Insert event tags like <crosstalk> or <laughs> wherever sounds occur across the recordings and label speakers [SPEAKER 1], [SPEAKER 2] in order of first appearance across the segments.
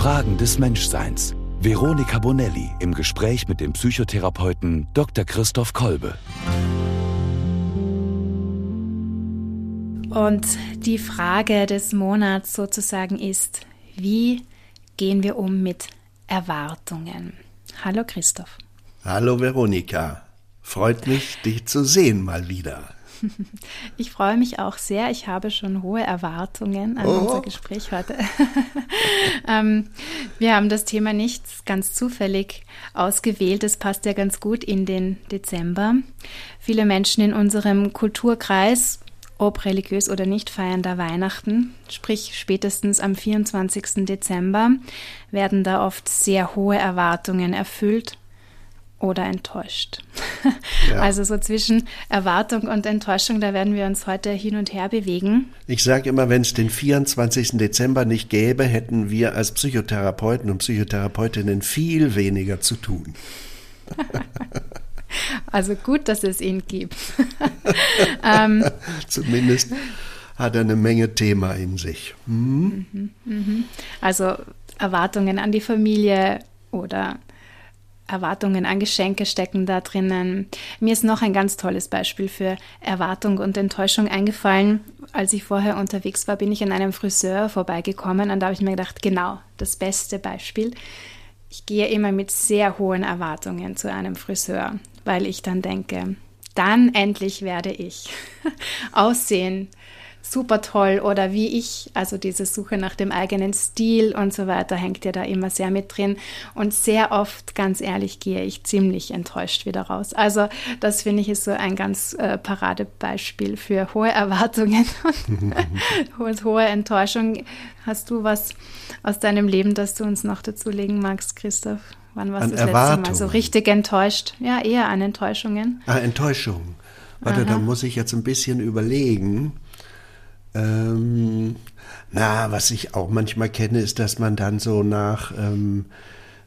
[SPEAKER 1] Fragen des Menschseins. Veronika Bonelli im Gespräch mit dem Psychotherapeuten Dr. Christoph Kolbe.
[SPEAKER 2] Und die Frage des Monats sozusagen ist, wie gehen wir um mit Erwartungen? Hallo Christoph.
[SPEAKER 3] Hallo Veronika. Freut mich, dich zu sehen mal wieder. <laughs>
[SPEAKER 2] Ich freue mich auch sehr. Ich habe schon hohe Erwartungen an oh. unser Gespräch heute. <laughs> ähm, wir haben das Thema nicht ganz zufällig ausgewählt. Es passt ja ganz gut in den Dezember. Viele Menschen in unserem Kulturkreis, ob religiös oder nicht, feiern da Weihnachten. Sprich, spätestens am 24. Dezember werden da oft sehr hohe Erwartungen erfüllt oder enttäuscht. Ja. <laughs> Also so zwischen Erwartung und Enttäuschung, da werden wir uns heute hin und her bewegen.
[SPEAKER 3] Ich sage immer, wenn es den 24. Dezember nicht gäbe, hätten wir als Psychotherapeuten und Psychotherapeutinnen viel weniger zu tun. <laughs>
[SPEAKER 2] Also gut, dass es ihn gibt. <laughs>
[SPEAKER 3] ähm, Zumindest hat er eine Menge Thema in sich.
[SPEAKER 2] Hm? Mhm, mhm. Also Erwartungen an die Familie oder Erwartungen an Geschenke stecken da drinnen. Mir ist noch ein ganz tolles Beispiel für Erwartung und Enttäuschung eingefallen. Als ich vorher unterwegs war, bin ich an einem Friseur vorbeigekommen und da habe ich mir gedacht, genau, das beste Beispiel. Ich gehe immer mit sehr hohen Erwartungen zu einem Friseur, weil ich dann denke, dann endlich werde ich <laughs> aussehen super toll oder wie ich, also diese Suche nach dem eigenen Stil und so weiter hängt ja da immer sehr mit drin und sehr oft, ganz ehrlich, gehe ich ziemlich enttäuscht wieder raus. Also das finde ich ist so ein ganz äh, Paradebeispiel für hohe Erwartungen <laughs> und <laughs> hohe Enttäuschung. Hast du was aus deinem Leben, das du uns noch dazulegen magst, Christoph? Wann warst du das letzte Mal so richtig enttäuscht? Ja, eher an Enttäuschungen.
[SPEAKER 3] Ah, Enttäuschung. Warte, Aha. da muss ich jetzt ein bisschen überlegen. Ähm, na, was ich auch manchmal kenne, ist, dass man dann so nach, ähm,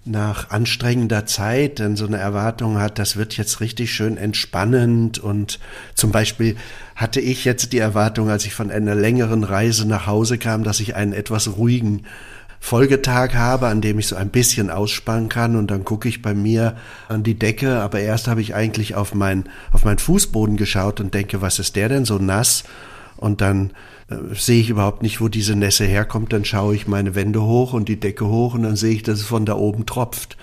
[SPEAKER 3] nach anstrengender Zeit dann so eine Erwartung hat, das wird jetzt richtig schön entspannend. Und zum Beispiel hatte ich jetzt die Erwartung, als ich von einer längeren Reise nach Hause kam, dass ich einen etwas ruhigen Folgetag habe, an dem ich so ein bisschen ausspannen kann. Und dann gucke ich bei mir an die Decke, aber erst habe ich eigentlich auf mein auf meinen Fußboden geschaut und denke, was ist der denn so nass? Und dann äh, sehe ich überhaupt nicht, wo diese Nässe herkommt. Dann schaue ich meine Wände hoch und die Decke hoch und dann sehe ich, dass es von da oben tropft.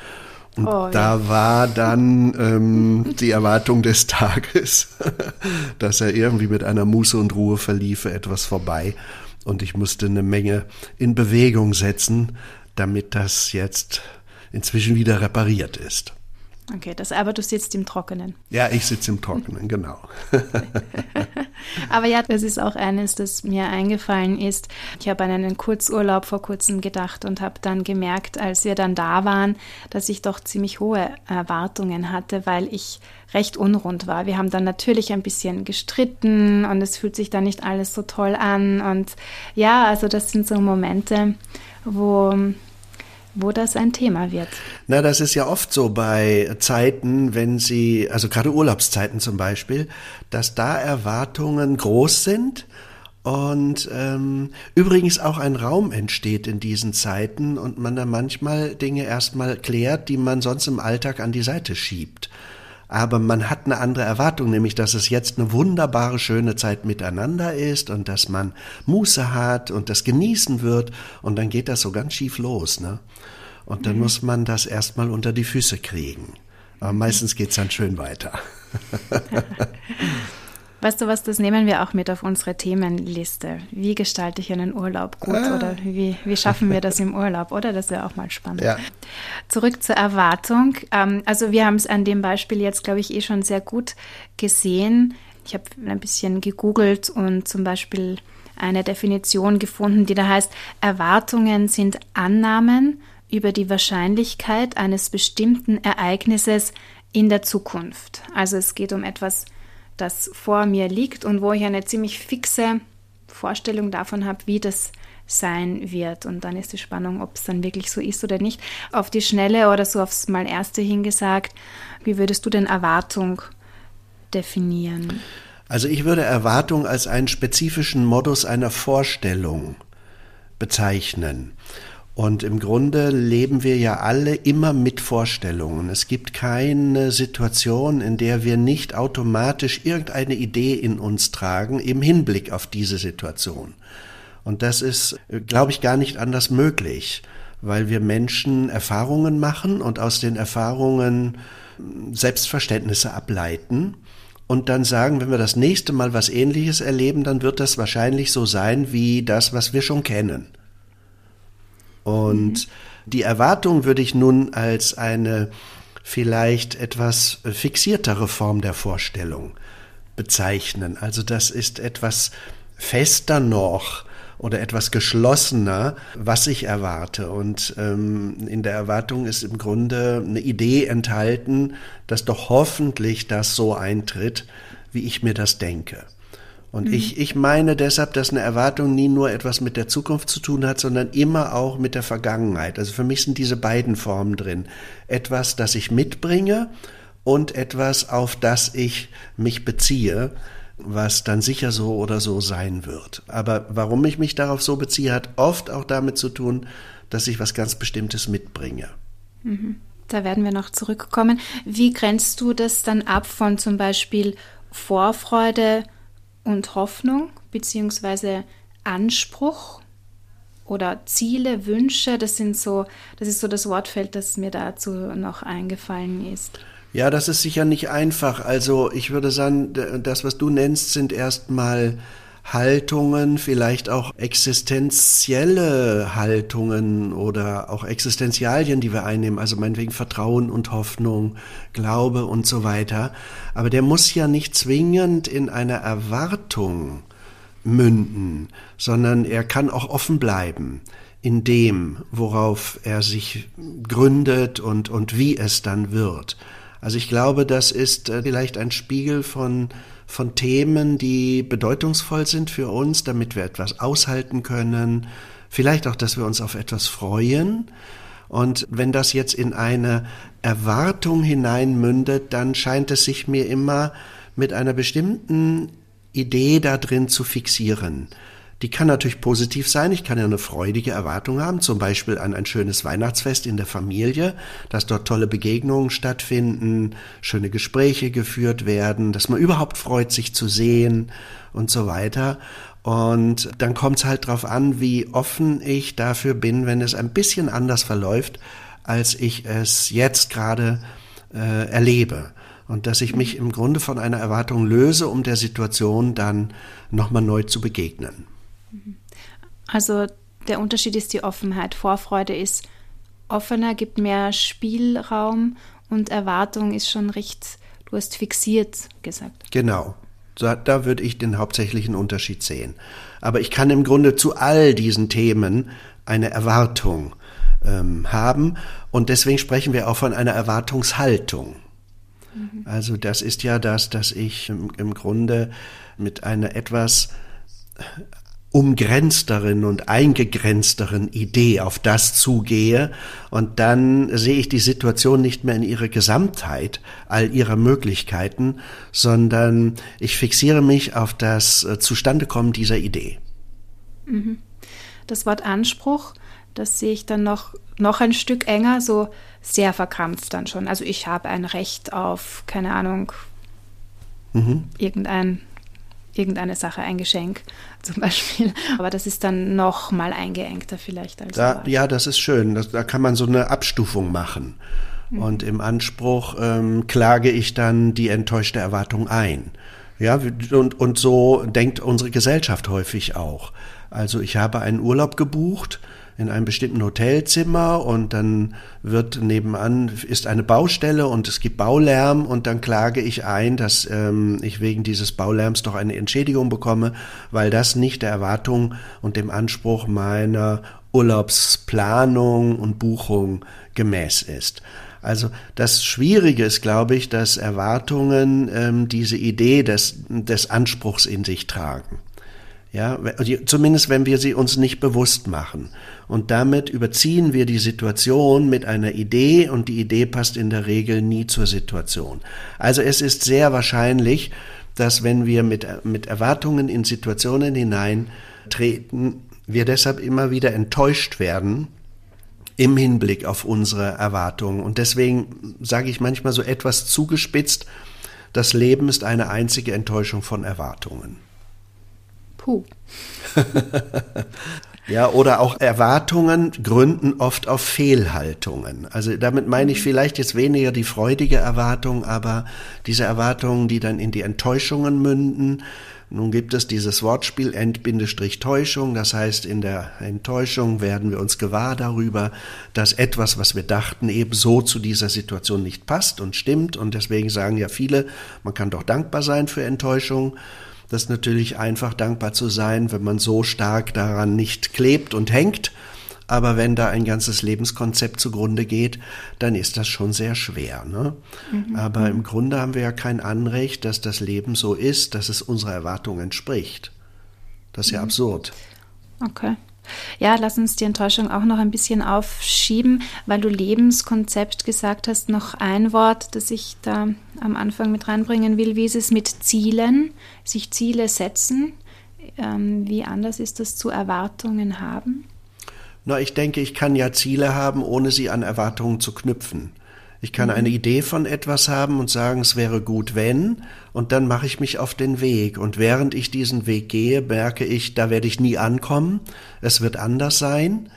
[SPEAKER 3] Und oh, da ja. war dann <laughs> ähm, die Erwartung des Tages, <laughs> dass er irgendwie mit einer Muße und Ruhe verliefe, etwas vorbei. Und ich musste eine Menge in Bewegung setzen, damit das jetzt inzwischen wieder repariert ist.
[SPEAKER 2] Okay, das, aber du sitzt im Trockenen.
[SPEAKER 3] Ja, ich sitze im Trockenen, <laughs> genau.
[SPEAKER 2] Aber ja, das ist auch eines, das mir eingefallen ist. Ich habe an einen Kurzurlaub vor kurzem gedacht und habe dann gemerkt, als wir dann da waren, dass ich doch ziemlich hohe Erwartungen hatte, weil ich recht unrund war. Wir haben dann natürlich ein bisschen gestritten und es fühlt sich dann nicht alles so toll an. Und ja, also das sind so Momente, wo wo das ein Thema wird.
[SPEAKER 3] Na, das ist ja oft so bei Zeiten, wenn sie, also gerade Urlaubszeiten zum Beispiel, dass da Erwartungen groß sind und ähm, übrigens auch ein Raum entsteht in diesen Zeiten und man dann manchmal Dinge erstmal klärt, die man sonst im Alltag an die Seite schiebt aber man hat eine andere Erwartung, nämlich dass es jetzt eine wunderbare, schöne Zeit miteinander ist und dass man Muße hat und das genießen wird und dann geht das so ganz schief los. Ne? Und dann mhm. muss man das erstmal unter die Füße kriegen. Aber meistens geht's dann schön weiter. <laughs> <laughs>
[SPEAKER 2] Weißt du was, das nehmen wir auch mit auf unsere Themenliste. Wie gestalte ich einen Urlaub gut ah. oder wie, wie schaffen wir das im Urlaub, oder? Das wäre auch mal spannend. Ja. Zurück zur Erwartung. Ähm, also wir haben es an dem Beispiel jetzt, glaube ich, eh schon sehr gut gesehen. Ich habe ein bisschen gegoogelt und zum Beispiel eine Definition gefunden, die da heißt, Erwartungen sind Annahmen über die Wahrscheinlichkeit eines bestimmten Ereignisses in der Zukunft. Also es geht um etwas das vor mir liegt und wo ich eine ziemlich fixe Vorstellung davon habe, wie das sein wird. Und dann ist die Spannung, ob es dann wirklich so ist oder nicht. Auf die Schnelle oder so aufs Mal Erste hingesagt, wie würdest du denn Erwartung definieren?
[SPEAKER 3] Also ich würde Erwartung als einen spezifischen Modus einer Vorstellung bezeichnen. Und im Grunde leben wir ja alle immer mit Vorstellungen. Es gibt keine Situation, in der wir nicht automatisch irgendeine Idee in uns tragen im Hinblick auf diese Situation. Und das ist, glaube ich, gar nicht anders möglich, weil wir Menschen Erfahrungen machen und aus den Erfahrungen Selbstverständnisse ableiten und dann sagen, wenn wir das nächste Mal was Ähnliches erleben, dann wird das wahrscheinlich so sein wie das, was wir schon kennen. Und mhm. die Erwartung würde ich nun als eine vielleicht etwas fixiertere Form der Vorstellung bezeichnen. Also das ist etwas fester noch oder etwas geschlossener, was ich erwarte. Und ähm, in der Erwartung ist im Grunde eine Idee enthalten, dass doch hoffentlich das so eintritt, wie ich mir das denke. Und mhm. ich, ich meine deshalb, dass eine Erwartung nie nur etwas mit der Zukunft zu tun hat, sondern immer auch mit der Vergangenheit. Also für mich sind diese beiden Formen drin. Etwas, das ich mitbringe und etwas, auf das ich mich beziehe, was dann sicher so oder so sein wird. Aber warum ich mich darauf so beziehe, hat oft auch damit zu tun, dass ich was ganz Bestimmtes mitbringe.
[SPEAKER 2] Mhm. Da werden wir noch zurückkommen. Wie grenzt du das dann ab von zum Beispiel Vorfreude, und Hoffnung beziehungsweise Anspruch oder Ziele, Wünsche, das sind so, das ist so das Wortfeld, das mir dazu noch eingefallen ist.
[SPEAKER 3] Ja, das ist sicher nicht einfach. Also ich würde sagen, das, was du nennst, sind erstmal Haltungen, vielleicht auch existenzielle Haltungen oder auch Existenzialien, die wir einnehmen, also meinetwegen Vertrauen und Hoffnung, Glaube und so weiter. Aber der muss ja nicht zwingend in einer Erwartung münden, sondern er kann auch offen bleiben in dem, worauf er sich gründet und, und wie es dann wird. Also ich glaube, das ist äh, vielleicht ein Spiegel von von Themen, die bedeutungsvoll sind für uns, damit wir etwas aushalten können, vielleicht auch, dass wir uns auf etwas freuen. Und wenn das jetzt in eine Erwartung hineinmündet, dann scheint es sich mir immer mit einer bestimmten Idee da drin zu fixieren. Die kann natürlich positiv sein. Ich kann ja eine freudige Erwartung haben, zum Beispiel an ein schönes Weihnachtsfest in der Familie, dass dort tolle Begegnungen stattfinden, schöne Gespräche geführt werden, dass man überhaupt freut, sich zu sehen und so weiter. Und dann kommt es halt darauf an, wie offen ich dafür bin, wenn es ein bisschen anders verläuft, als ich es jetzt gerade äh, erlebe. Und dass ich mich im Grunde von einer Erwartung löse, um der Situation dann nochmal neu zu begegnen.
[SPEAKER 2] Also der Unterschied ist die Offenheit. Vorfreude ist offener, gibt mehr Spielraum und Erwartung ist schon recht, du hast fixiert gesagt.
[SPEAKER 3] Genau. Da, da würde ich den hauptsächlichen Unterschied sehen. Aber ich kann im Grunde zu all diesen Themen eine Erwartung ähm, haben und deswegen sprechen wir auch von einer Erwartungshaltung. Mhm. Also das ist ja das, dass ich im, im Grunde mit einer etwas umgrenzteren und eingegrenzteren Idee auf das zugehe und dann sehe ich die Situation nicht mehr in ihrer Gesamtheit, all ihrer Möglichkeiten, sondern ich fixiere mich auf das äh, Zustandekommen dieser Idee.
[SPEAKER 2] Mhm. Das Wort Anspruch, das sehe ich dann noch, noch ein Stück enger, so sehr verkrampft dann schon. Also ich habe ein Recht auf, keine Ahnung, mhm. irgendein irgendeine Sache, ein Geschenk <laughs> zum Beispiel. Aber das ist dann noch mal eingeengter vielleicht. Als
[SPEAKER 3] da, ja, das ist schön. Das, da kann man so eine Abstufung machen. Mhm. Und im Anspruch ähm, klage ich dann die enttäuschte Erwartung ein. Ja, und, und so denkt unsere Gesellschaft häufig auch. Also ich habe einen Urlaub gebucht, in einem bestimmten Hotelzimmer und dann wird nebenan ist eine Baustelle und es gibt Baulärm und dann klage ich ein, dass ähm, ich wegen dieses Baulärms doch eine Entschädigung bekomme, weil das nicht der Erwartung und dem Anspruch meiner Urlaubsplanung und Buchung gemäß ist. Also das Schwierige ist, glaube ich, dass Erwartungen ähm, diese Idee des, des Anspruchs in sich tragen. Ja, zumindest wenn wir sie uns nicht bewusst machen. Und damit überziehen wir die Situation mit einer Idee und die Idee passt in der Regel nie zur Situation. Also es ist sehr wahrscheinlich, dass wenn wir mit, mit Erwartungen in Situationen hineintreten, wir deshalb immer wieder enttäuscht werden im Hinblick auf unsere Erwartungen. Und deswegen sage ich manchmal so etwas zugespitzt, das Leben ist eine einzige Enttäuschung von Erwartungen.
[SPEAKER 2] Puh. <laughs>
[SPEAKER 3] Ja, oder auch Erwartungen gründen oft auf Fehlhaltungen. Also damit meine ich mhm. vielleicht jetzt weniger die freudige Erwartung, aber diese Erwartungen, die dann in die Enttäuschungen münden. Nun gibt es dieses Wortspiel End-Täuschung, das heißt, in der Enttäuschung werden wir uns gewahr darüber, dass etwas, was wir dachten, eben so zu dieser Situation nicht passt und stimmt. Und deswegen sagen ja viele, man kann doch dankbar sein für Enttäuschung. Das ist natürlich einfach dankbar zu sein, wenn man so stark daran nicht klebt und hängt. Aber wenn da ein ganzes Lebenskonzept zugrunde geht, dann ist das schon sehr schwer. Ne? Mhm. Aber im Grunde haben wir ja kein Anrecht, dass das Leben so ist, dass es unserer Erwartung entspricht. Das ist ja mhm. absurd.
[SPEAKER 2] Okay. Ja, lass uns die Enttäuschung auch noch ein bisschen aufschieben, weil du Lebenskonzept gesagt hast. Noch ein Wort, das ich da am Anfang mit reinbringen will. Wie ist es mit Zielen? Sich Ziele setzen? Ähm, wie anders ist das zu Erwartungen haben?
[SPEAKER 3] Na, ich denke, ich kann ja Ziele haben, ohne sie an Erwartungen zu knüpfen. Ich kann eine Idee von etwas haben und sagen, es wäre gut, wenn, und dann mache ich mich auf den Weg. Und während ich diesen Weg gehe, merke ich, da werde ich nie ankommen, es wird anders sein.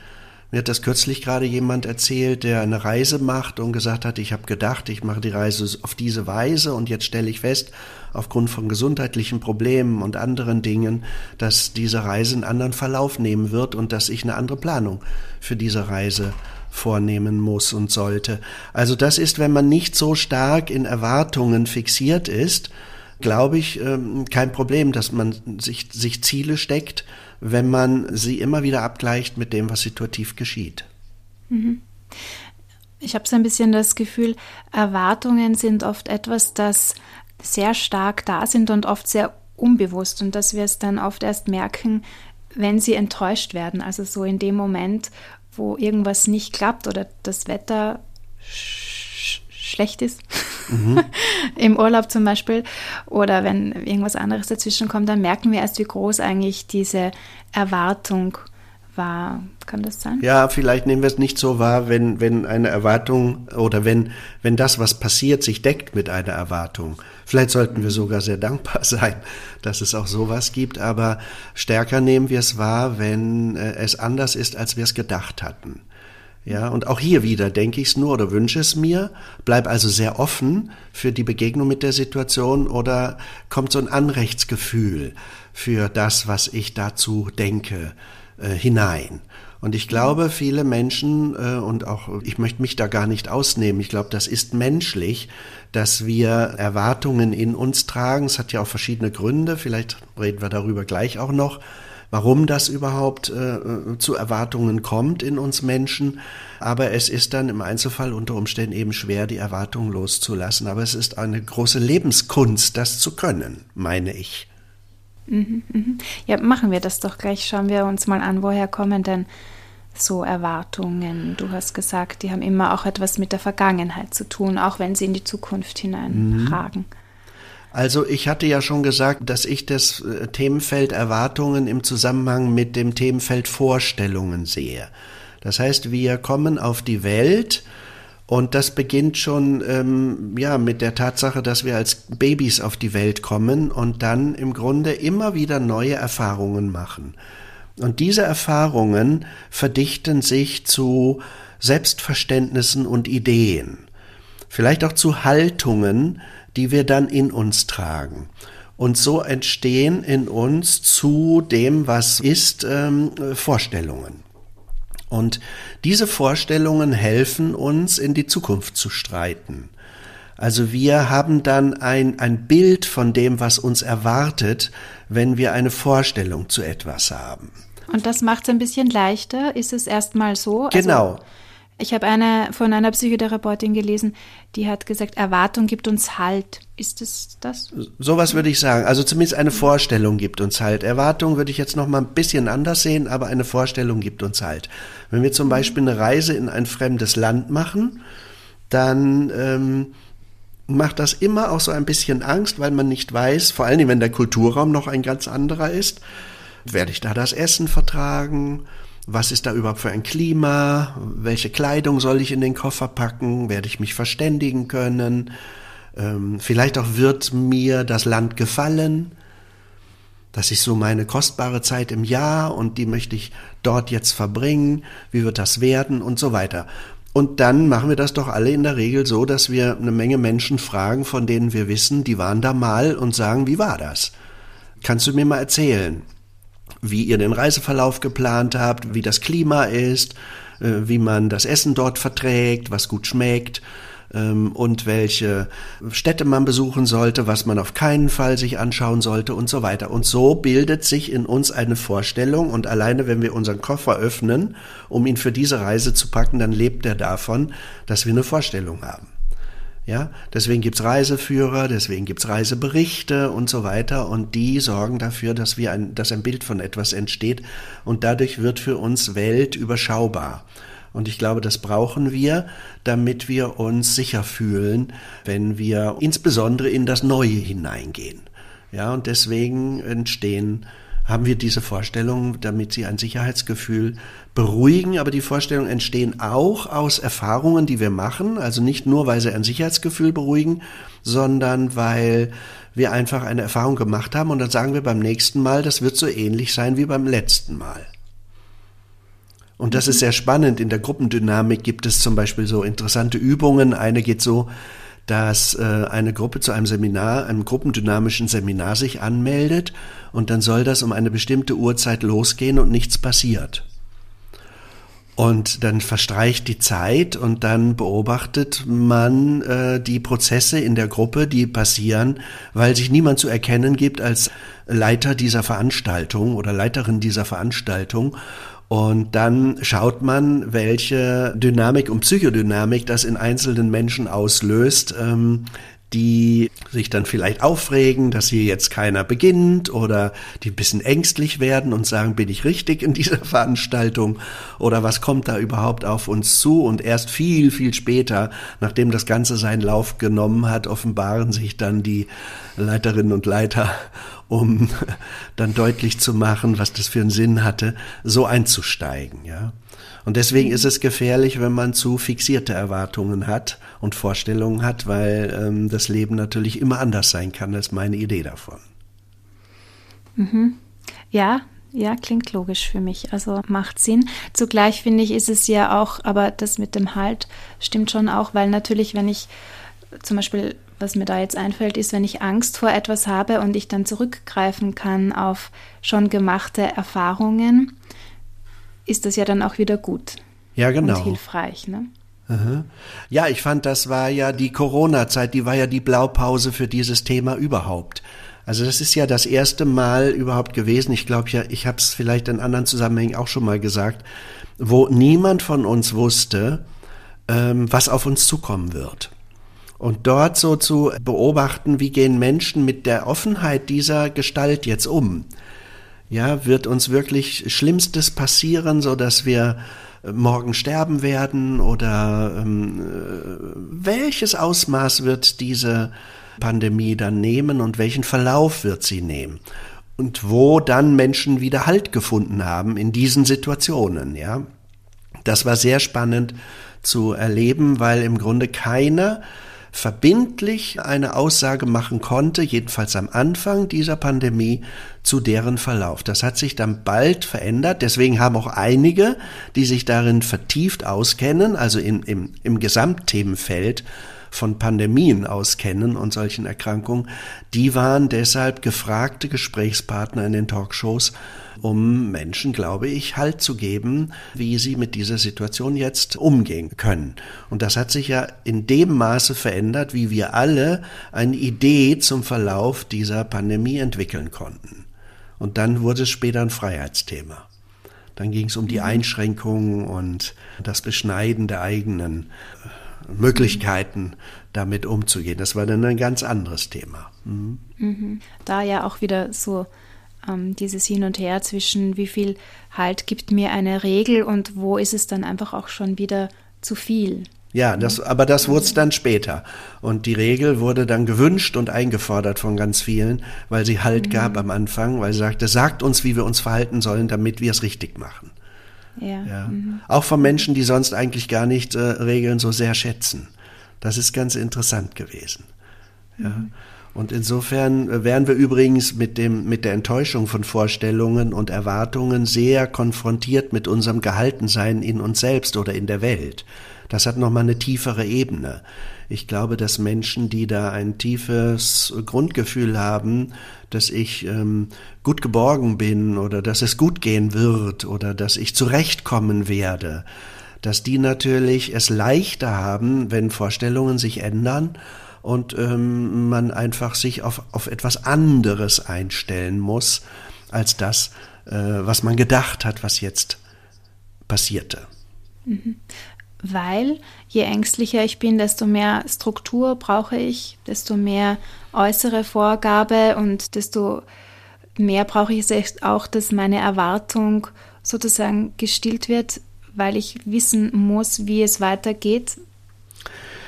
[SPEAKER 3] Mir hat das kürzlich gerade jemand erzählt, der eine Reise macht und gesagt hat, ich habe gedacht, ich mache die Reise auf diese Weise und jetzt stelle ich fest, aufgrund von gesundheitlichen Problemen und anderen Dingen, dass diese Reise einen anderen Verlauf nehmen wird und dass ich eine andere Planung für diese Reise vornehmen muss und sollte. Also das ist, wenn man nicht so stark in Erwartungen fixiert ist, glaube ich, ähm, kein Problem, dass man sich, sich Ziele steckt, wenn man sie immer wieder abgleicht mit dem, was situativ geschieht.
[SPEAKER 2] Mhm. Ich habe so ein bisschen das Gefühl, Erwartungen sind oft etwas, das sehr stark da sind und oft sehr unbewusst und dass wir es dann oft erst merken, wenn sie enttäuscht werden. Also so in dem Moment, wo irgendwas nicht klappt oder das Wetter sch schlecht ist, mhm. <laughs> im Urlaub zum Beispiel, oder wenn irgendwas anderes dazwischen kommt, dann merken wir erst, wie groß eigentlich diese Erwartung war. Kann das sein?
[SPEAKER 3] Ja, vielleicht nehmen wir es nicht so wahr, wenn, wenn eine Erwartung oder wenn, wenn das, was passiert, sich deckt mit einer Erwartung. Vielleicht sollten wir sogar sehr dankbar <laughs> sein, dass es auch sowas gibt, aber stärker nehmen wir es wahr, wenn äh, es anders ist, als wir es gedacht hatten. Ja, und auch hier wieder denke ich es nur oder wünsche es mir, bleib also sehr offen für die Begegnung mit der Situation oder kommt so ein Anrechtsgefühl für das, was ich dazu denke, äh, hinein. Und ich glaube, viele Menschen, äh, und auch ich möchte mich da gar nicht ausnehmen, ich glaube, das ist menschlich, dass wir Erwartungen in uns tragen. Es hat ja auch verschiedene Gründe, vielleicht reden wir darüber gleich auch noch, warum das überhaupt äh, äh zu Erwartungen kommt in uns Menschen. Aber es ist dann im Einzelfall unter Umständen eben schwer, die Erwartungen loszulassen. Aber es ist eine große Lebenskunst, das zu können, meine ich.
[SPEAKER 2] Mhm, mhm. Ja, machen wir das doch gleich. Schauen wir uns mal an, woher kommen denn so Erwartungen? Du hast gesagt, die haben immer auch etwas mit der Vergangenheit zu tun, auch wenn sie in die Zukunft hineinragen. Mhm.
[SPEAKER 3] Also ich hatte ja schon gesagt, dass ich das äh, Themenfeld Erwartungen im Zusammenhang mit dem Themenfeld Vorstellungen sehe. Das heißt, wir kommen auf die Welt und das beginnt schon ähm, ja mit der Tatsache, dass wir als Babys auf die Welt kommen und dann im Grunde immer wieder neue Erfahrungen machen. Und diese Erfahrungen verdichten sich zu Selbstverständnissen und Ideen, vielleicht auch zu Haltungen, die wir dann in uns tragen. Und so entstehen in uns zu dem, was ist, ähm, Vorstellungen. Und diese Vorstellungen helfen uns, in die Zukunft zu streiten. Also wir haben dann ein, ein Bild von dem, was uns erwartet, wenn wir eine Vorstellung zu etwas haben.
[SPEAKER 2] Und das macht es ein bisschen leichter, ist es erstmal so?
[SPEAKER 3] Also genau. Also
[SPEAKER 2] ich habe eine von einer Psychotherapeutin gelesen, die hat gesagt, Erwartung gibt uns Halt. Ist es das?
[SPEAKER 3] Sowas würde ich sagen. Also zumindest eine Vorstellung gibt uns Halt. Erwartung würde ich jetzt noch mal ein bisschen anders sehen, aber eine Vorstellung gibt uns Halt. Wenn wir zum Beispiel eine Reise in ein fremdes Land machen, dann ähm, macht das immer auch so ein bisschen Angst, weil man nicht weiß, vor allem wenn der Kulturraum noch ein ganz anderer ist, werde ich da das Essen vertragen? was ist da überhaupt für ein Klima, welche Kleidung soll ich in den Koffer packen, werde ich mich verständigen können, ähm, vielleicht auch wird mir das Land gefallen, das ist so meine kostbare Zeit im Jahr und die möchte ich dort jetzt verbringen, wie wird das werden? Und so weiter. Und dann machen wir das doch alle in der Regel so, dass wir eine Menge Menschen fragen, von denen wir wissen, die waren da mal und sagen, wie war das? Kannst du mir mal erzählen, wie ihr den Reiseverlauf geplant habt, wie das Klima ist, äh, wie man das Essen dort verträgt, was gut schmeckt? Ähm, und welche Städte man besuchen sollte, was man auf keinen Fall sich anschauen sollte und so weiter. Und so bildet sich in uns eine Vorstellung und alleine wenn wir unseren Koffer öffnen, um ihn für diese Reise zu packen, dann lebt er davon, dass wir eine Vorstellung haben. Ja, deswegen gibt's Reiseführer, deswegen gibt's Reiseberichte und so weiter und die sorgen dafür, dass wir ein, dass ein Bild von etwas entsteht und dadurch wird für uns Welt überschaubar. Und ich glaube, das brauchen wir, damit wir uns sicher fühlen, wenn wir insbesondere in das Neue hineingehen. Ja, und deswegen entstehen haben wir diese Vorstellungen, damit sie ein Sicherheitsgefühl beruhigen. Aber die Vorstellungen entstehen auch aus Erfahrungen, die wir machen. Also nicht nur, weil sie ein Sicherheitsgefühl beruhigen, sondern weil wir einfach eine Erfahrung gemacht haben und dann sagen wir beim nächsten Mal, das wird so ähnlich sein wie beim letzten Mal. Und das ist sehr spannend. In der Gruppendynamik gibt es zum Beispiel so interessante Übungen. Eine geht so, dass äh, eine Gruppe zu einem Seminar, einem gruppendynamischen Seminar sich anmeldet und dann soll das um eine bestimmte Uhrzeit losgehen und nichts passiert. Und dann verstreicht die Zeit und dann beobachtet man äh, die Prozesse in der Gruppe, die passieren, weil sich niemand zu erkennen gibt als Leiter dieser Veranstaltung oder Leiterin dieser Veranstaltung. Und dann schaut man, welche Dynamik und Psychodynamik das in einzelnen Menschen auslöst, ähm, die sich dann vielleicht aufregen, dass hier jetzt keiner beginnt oder die ein bisschen ängstlich werden und sagen, bin ich richtig in dieser <laughs> Veranstaltung? Oder was kommt da überhaupt auf uns zu? Und erst viel, viel später, nachdem das Ganze seinen Lauf genommen hat, offenbaren sich dann die Leiterinnen und Leiter um <laughs> dann deutlich zu machen, was das für einen Sinn hatte, so einzusteigen, ja. Und deswegen ist es gefährlich, wenn man zu fixierte Erwartungen hat und Vorstellungen hat, weil ähm, das Leben natürlich immer anders sein kann. Ist meine Idee davon.
[SPEAKER 2] Mhm. Ja, ja, klingt logisch für mich. Also macht Sinn. Zugleich finde ich, ist es ja auch, aber das mit dem Halt stimmt schon auch, weil natürlich, wenn ich zum Beispiel was mir da jetzt einfällt, ist, wenn ich Angst vor etwas habe und ich dann zurückgreifen kann auf schon gemachte Erfahrungen, ist das ja dann auch wieder gut.
[SPEAKER 3] Ja, genau.
[SPEAKER 2] Und hilfreich, ne?
[SPEAKER 3] Ja, ich fand, das war ja die Corona-Zeit, die war ja die Blaupause für dieses Thema überhaupt. Also das ist ja das erste Mal überhaupt gewesen. Ich glaube ja, ich habe es vielleicht in anderen Zusammenhängen auch schon mal gesagt, wo niemand von uns wusste, ähm, was auf uns zukommen wird. Und dort so zu beobachten, wie gehen Menschen mit der Offenheit dieser Gestalt jetzt um? Ja, wird uns wirklich Schlimmstes passieren, so dass wir äh, morgen sterben werden oder ähm, äh, welches Ausmaß wird diese Pandemie dann nehmen und welchen Verlauf wird sie nehmen? Und wo dann Menschen wieder Halt gefunden haben in diesen Situationen, ja? Das war sehr spannend zu erleben, weil im Grunde keiner verbindlich eine Aussage machen konnte, jedenfalls am Anfang dieser Pandemie, zu deren Verlauf. Das hat sich dann bald verändert. Deswegen haben auch einige, die sich darin vertieft auskennen, also in, im, im Gesamtthemenfeld, von Pandemien auskennen und solchen Erkrankungen, die waren deshalb gefragte Gesprächspartner in den Talkshows, um Menschen, glaube ich, Halt zu geben, wie sie mit dieser Situation jetzt umgehen können. Und das hat sich ja in dem Maße verändert, wie wir alle eine Idee zum Verlauf dieser Pandemie entwickeln konnten. Und dann wurde es später ein Freiheitsthema. Dann ging es um die mhm. Einschränkungen und das Beschneiden der eigenen Möglichkeiten, damit umzugehen. Das war dann ein ganz anderes Thema.
[SPEAKER 2] Mhm. Mhm. Da ja auch wieder so ähm, dieses Hin und Her zwischen wie viel Halt gibt mir eine Regel und wo ist es dann einfach auch schon wieder zu viel.
[SPEAKER 3] Ja, das, aber das wurde es dann später. Und die Regel wurde dann gewünscht und eingefordert von ganz vielen, weil sie Halt mhm. gab am Anfang, weil sie sagte, sagt uns, wie wir uns verhalten sollen, damit wir es richtig machen.
[SPEAKER 2] Ja.
[SPEAKER 3] ja. Mhm. Auch von Menschen, die sonst eigentlich gar nicht äh, Regeln so sehr schätzen. Das ist ganz interessant gewesen. Ja. Mhm. Und insofern äh, werden wir übrigens mit dem, mit der Enttäuschung von Vorstellungen und Erwartungen sehr konfrontiert mit unserem Gehaltensein in uns selbst oder in der Welt. Das hat nochmal eine tiefere Ebene. Ich glaube, dass Menschen, die da ein tiefes Grundgefühl haben, dass ich ähm, gut geborgen bin oder dass es gut gehen wird oder dass ich zurechtkommen werde, dass die natürlich es leichter haben, wenn Vorstellungen sich ändern und ähm, man einfach sich auf, auf etwas anderes einstellen muss, als das, äh, was man gedacht hat, was jetzt passierte.
[SPEAKER 2] Weil je ängstlicher ich bin, desto mehr Struktur brauche ich, desto mehr äußere Vorgabe und desto mehr brauche ich es auch, dass meine Erwartung sozusagen gestillt wird, weil ich wissen muss, wie es weitergeht.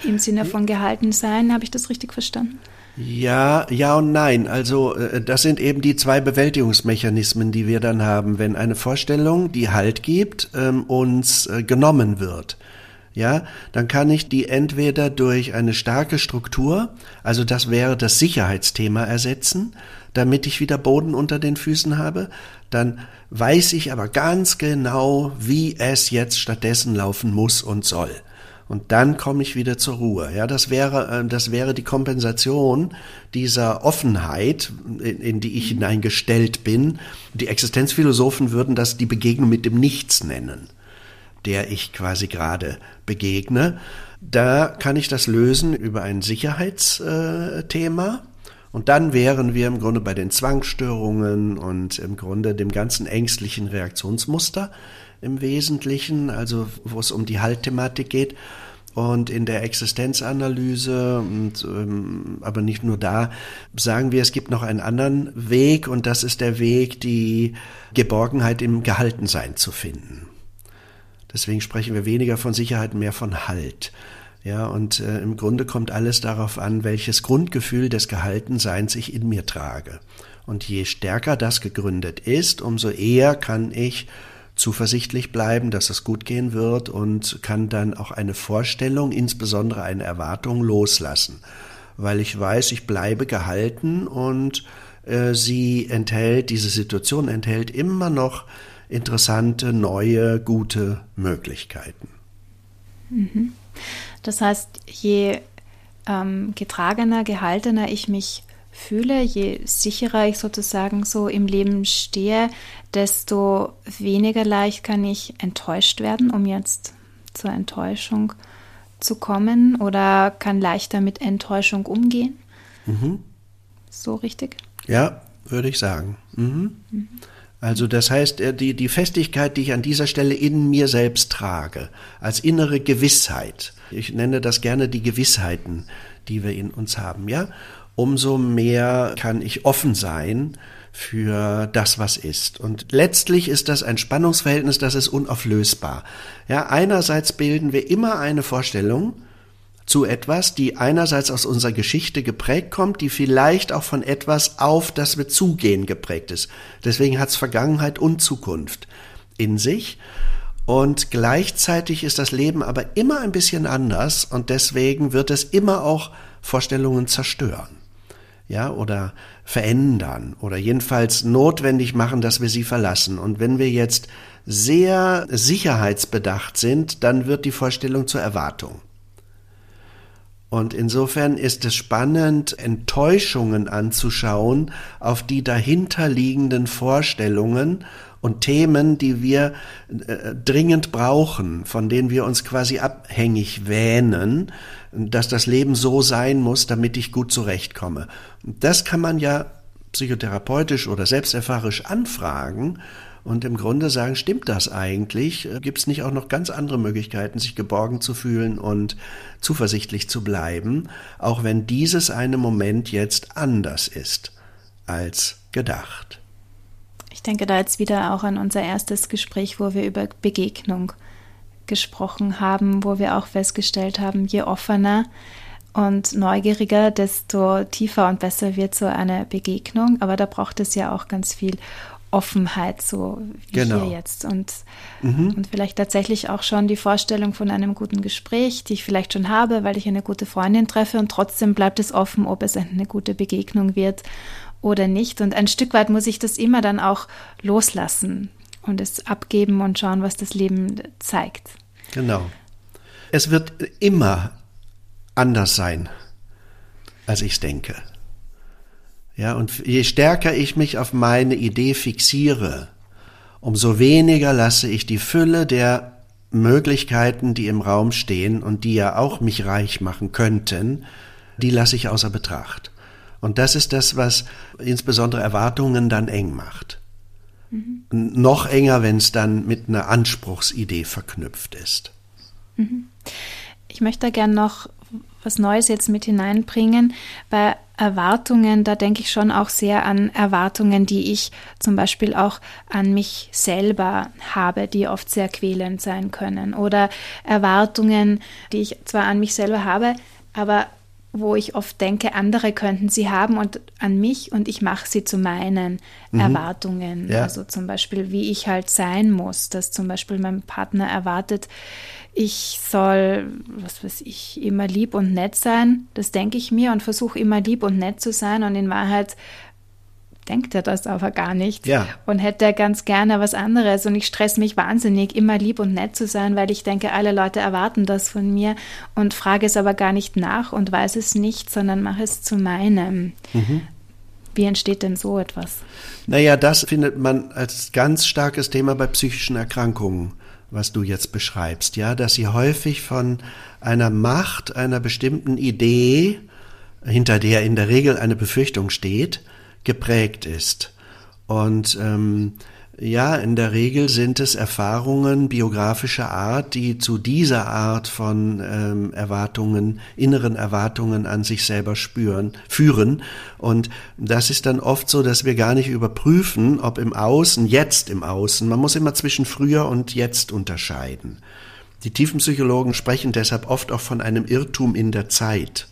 [SPEAKER 2] Im Sinne von gehalten sein, habe ich das richtig verstanden?
[SPEAKER 3] Ja, ja und nein. Also äh, das sind eben die zwei Bewältigungsmechanismen, die wir dann haben, wenn eine Vorstellung, die Halt gibt, ähm, uns äh, genommen wird ja, dann kann ich die entweder durch eine starke Struktur, also das wäre das Sicherheitsthema ersetzen, damit ich wieder Boden unter den Füßen habe, dann weiß ich aber ganz genau, wie es jetzt stattdessen laufen muss und soll. Und dann komme ich wieder zur Ruhe. Ja, das wäre, äh, das wäre die Kompensation dieser Offenheit, in, in die ich hineingestellt bin. Die Existenzphilosophen würden das die Begegnung mit dem Nichts nennen der ich quasi gerade begegne. Da kann ich das lösen über ein Sicherheitsthema. Und dann wären wir im Grunde bei den Zwangsstörungen und im Grunde dem ganzen ängstlichen Reaktionsmuster im Wesentlichen, also wo es um die Haltthematik geht. Und in der Existenzanalyse, und, ähm, aber nicht nur da, sagen wir, es gibt noch einen anderen Weg und das ist der Weg, die Geborgenheit im Gehaltensein zu finden. Deswegen sprechen wir weniger von Sicherheit, mehr von Halt. Ja, und äh, im Grunde kommt alles darauf an, welches Grundgefühl des Gehaltenseins ich in mir trage. Und je stärker das gegründet ist, umso eher kann ich zuversichtlich bleiben, dass es gut gehen wird und kann dann auch eine Vorstellung, insbesondere eine Erwartung loslassen, weil ich weiß, ich bleibe gehalten und äh, sie enthält, diese Situation enthält immer noch interessante, neue, gute Möglichkeiten.
[SPEAKER 2] Mhm. Das heißt, je ähm, getragener, gehaltener ich mich fühle, je sicherer ich sozusagen so im Leben stehe, desto weniger leicht kann ich enttäuscht werden, um jetzt zur Enttäuschung zu kommen oder kann leichter mit Enttäuschung umgehen. Mhm. So richtig?
[SPEAKER 3] Ja, würde ich sagen. Mhm. Mhm. Also das heißt, äh, die, die Festigkeit, die ich an dieser Stelle in mir selbst trage, als innere Gewissheit, ich nenne das gerne die Gewissheiten, die wir in uns haben, ja, umso mehr kann ich offen sein für das, was ist. Und letztlich ist das ein Spannungsverhältnis, das ist unauflösbar. Ja, einerseits bilden wir immer eine Vorstellung, zu etwas, die einerseits aus unserer Geschichte geprägt kommt, die vielleicht auch von etwas auf das wir zugehen geprägt ist. Deswegen hat es Vergangenheit und Zukunft in sich. Und gleichzeitig ist das Leben aber immer ein bisschen anders und deswegen wird es immer auch Vorstellungen zerstören. Ja, oder verändern oder jedenfalls notwendig machen, dass wir sie verlassen. Und wenn wir jetzt sehr sicherheitsbedacht sind, dann wird die Vorstellung zur Erwartung. Und insofern ist es spannend, Enttäuschungen anzuschauen auf die dahinterliegenden Vorstellungen und Themen, die wir äh, dringend brauchen, von denen wir uns quasi abhängig wähnen, dass das Leben so sein muss, damit ich gut zurechtkomme. Das kann man ja psychotherapeutisch oder selbsterfahrisch anfragen und im Grunde sagen, stimmt das eigentlich? Äh, Gibt es nicht auch noch ganz andere Möglichkeiten, sich geborgen zu fühlen und zuversichtlich zu bleiben, auch wenn dieses eine Moment jetzt anders ist als gedacht?
[SPEAKER 2] Ich denke da jetzt wieder auch an unser erstes Gespräch, wo wir über Begegnung gesprochen haben, wo wir auch festgestellt haben, je offener und neugieriger, desto tiefer und besser wird so eine Begegnung. Aber da braucht es ja auch ganz viel Offenheit, so wie
[SPEAKER 3] Genau.
[SPEAKER 2] hier jetzt. Und, und vielleicht tatsächlich auch schon die Vorstellung von einem guten Gespräch, die ich vielleicht schon habe, weil ich eine gute Freundin treffe und trotzdem bleibt es offen, ob es eine gute Begegnung wird oder nicht. Und ein Stück weit muss ich das immer dann auch loslassen und es abgeben und schauen, was das Leben zeigt.
[SPEAKER 3] Genau. Es wird immer anders sein, als ich es denke. Ja, und je stärker ich mich auf meine Idee fixiere, umso weniger lasse ich die Fülle der Möglichkeiten, die im Raum stehen und die ja auch mich reich machen könnten, die lasse ich außer Betracht. Und das ist das, was insbesondere Erwartungen dann eng macht. Noch enger, wenn es dann mit einer Anspruchsidee verknüpft ist.
[SPEAKER 2] Ich möchte da gern noch was Neues jetzt mit hineinbringen. Bei Erwartungen, da denke ich schon auch sehr an Erwartungen, die ich zum Beispiel auch an mich selber habe, die oft sehr quälend sein können. Oder Erwartungen, die ich zwar an mich selber habe, aber wo ich oft denke, andere könnten sie haben und an mich und ich mache sie zu meinen Erwartungen.
[SPEAKER 3] Ja.
[SPEAKER 2] Also zum Beispiel, wie ich halt sein muss, dass zum Beispiel mein Partner erwartet, ich soll, was weiß ich, immer lieb und nett sein. Das denke ich mir und versuche immer lieb und nett zu sein und in Wahrheit denkt er das aber gar nicht
[SPEAKER 3] Ja.
[SPEAKER 2] und hätte ganz gerne was anderes und ich stress mich wahnsinnig, immer lieb und nett zu sein, weil ich denke, alle Leute erwarten das von mir und frage es aber gar nicht nach und weiß es nicht, sondern mache es zu meinem. Wie entsteht denn so etwas?
[SPEAKER 3] Naja, das findet man als ganz starkes Thema bei psychischen Erkrankungen, was du jetzt beschreibst, ja, dass sie häufig von einer Macht, einer bestimmten Idee, hinter der in der Regel eine Befürchtung steht, geprägt ist. Und ähm, ja, in der Regel sind es Erfahrungen biografischer Art, die zu dieser Art von ähm, Erwartungen, inneren Erwartungen an sich selber spüren, führen. Und das ist dann oft so, dass wir gar nicht überprüfen, ob im Außen, jetzt im Außen, man muss immer zwischen früher und jetzt unterscheiden. Die Tiefenpsychologen sprechen deshalb oft auch von einem Irrtum in der Zeit.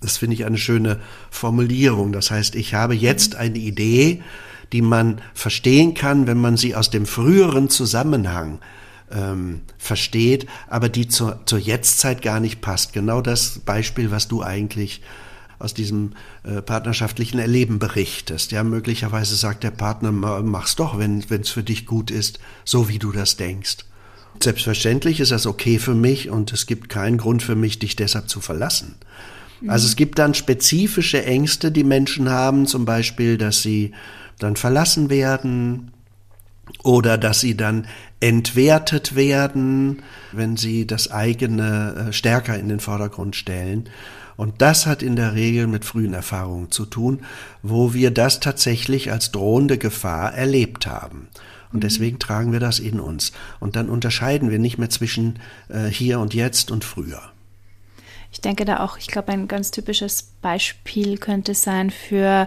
[SPEAKER 3] Das finde ich eine schöne Formulierung. Das heißt, ich habe jetzt eine Idee, die man verstehen kann, wenn man sie aus dem früheren Zusammenhang ähm, versteht, aber die zur, zur Jetztzeit gar nicht passt. Genau das Beispiel, was du eigentlich aus diesem äh, partnerschaftlichen Erleben berichtest. Ja, möglicherweise sagt der Partner, "Ma- mach's doch, wenn es für dich gut ist, so wie du das denkst. Selbstverständlich ist das okay für mich und es gibt keinen Grund für mich, dich deshalb zu verlassen. Also es gibt dann spezifische Ängste, die Menschen haben, zum Beispiel, dass sie dann verlassen werden oder dass sie dann entwertet werden, wenn sie das eigene äh, stärker in den Vordergrund stellen. Und das hat in der Regel mit frühen Erfahrungen zu tun, wo wir das tatsächlich als drohende Gefahr erlebt haben. Und deswegen tragen wir das in uns. Und dann unterscheiden wir nicht mehr zwischen äh, hier und jetzt und früher.
[SPEAKER 2] Ich denke da auch, ich glaube, ein ganz typisches Beispiel könnte sein für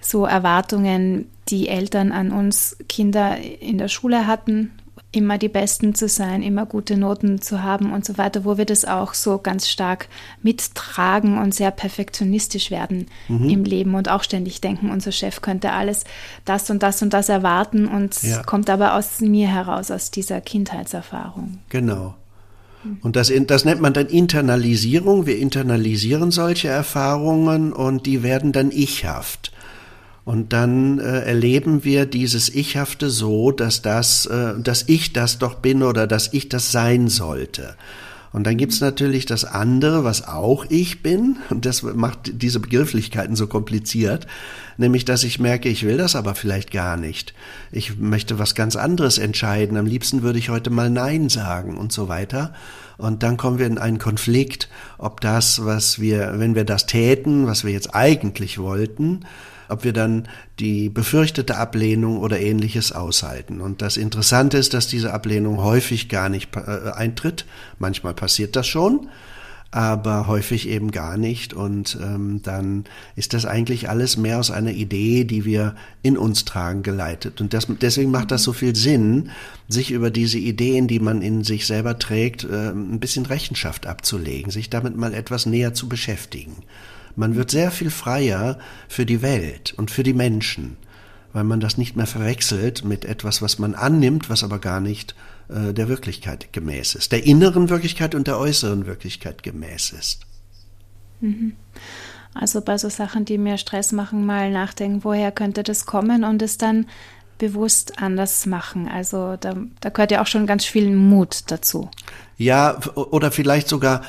[SPEAKER 2] so Erwartungen, die Eltern an uns Kinder in der Schule hatten, immer die Besten zu sein, immer gute Noten zu haben und so weiter, wo wir das auch so ganz stark mittragen und sehr perfektionistisch werden im Leben und auch ständig denken, unser Chef könnte alles das und das und das erwarten und
[SPEAKER 3] Ja.
[SPEAKER 2] kommt aber aus mir heraus, aus dieser Kindheitserfahrung.
[SPEAKER 3] Genau. Und das, das nennt man dann Internalisierung. Wir internalisieren solche Erfahrungen und die werden dann ichhaft. Und dann äh, erleben wir dieses Ichhafte so, dass das, äh, dass ich das doch bin oder dass ich das sein sollte. Und dann gibt's natürlich das andere, was auch ich bin, und das macht diese Begrifflichkeiten so kompliziert, nämlich dass ich merke, ich will das aber vielleicht gar nicht. Ich möchte was ganz anderes entscheiden, am liebsten würde ich heute mal Nein sagen und so weiter. Und dann kommen wir in einen Konflikt, ob das, was wir, wenn wir das täten, was wir jetzt eigentlich wollten, ob wir dann die befürchtete Ablehnung oder ähnliches aushalten. Und das Interessante ist, dass diese Ablehnung häufig gar nicht äh, eintritt. Manchmal passiert das schon, aber häufig eben gar nicht. Und ähm, dann ist das eigentlich alles mehr aus einer Idee, die wir in uns tragen, geleitet. Und das, deswegen macht das so viel Sinn, sich über diese Ideen, die man in sich selber trägt, äh, ein bisschen Rechenschaft abzulegen, sich damit mal etwas näher zu beschäftigen. Man wird sehr viel freier für die Welt und für die Menschen, weil man das nicht mehr verwechselt mit etwas, was man annimmt, was aber gar nicht äh, der Wirklichkeit gemäß ist, der inneren Wirklichkeit und der äußeren Wirklichkeit gemäß ist.
[SPEAKER 2] Mhm. Also bei so Sachen, die mir Stress machen, mal nachdenken, woher könnte das kommen und es dann bewusst anders machen. Also da, da gehört ja auch schon ganz viel Mut dazu.
[SPEAKER 3] Ja, oder vielleicht sogar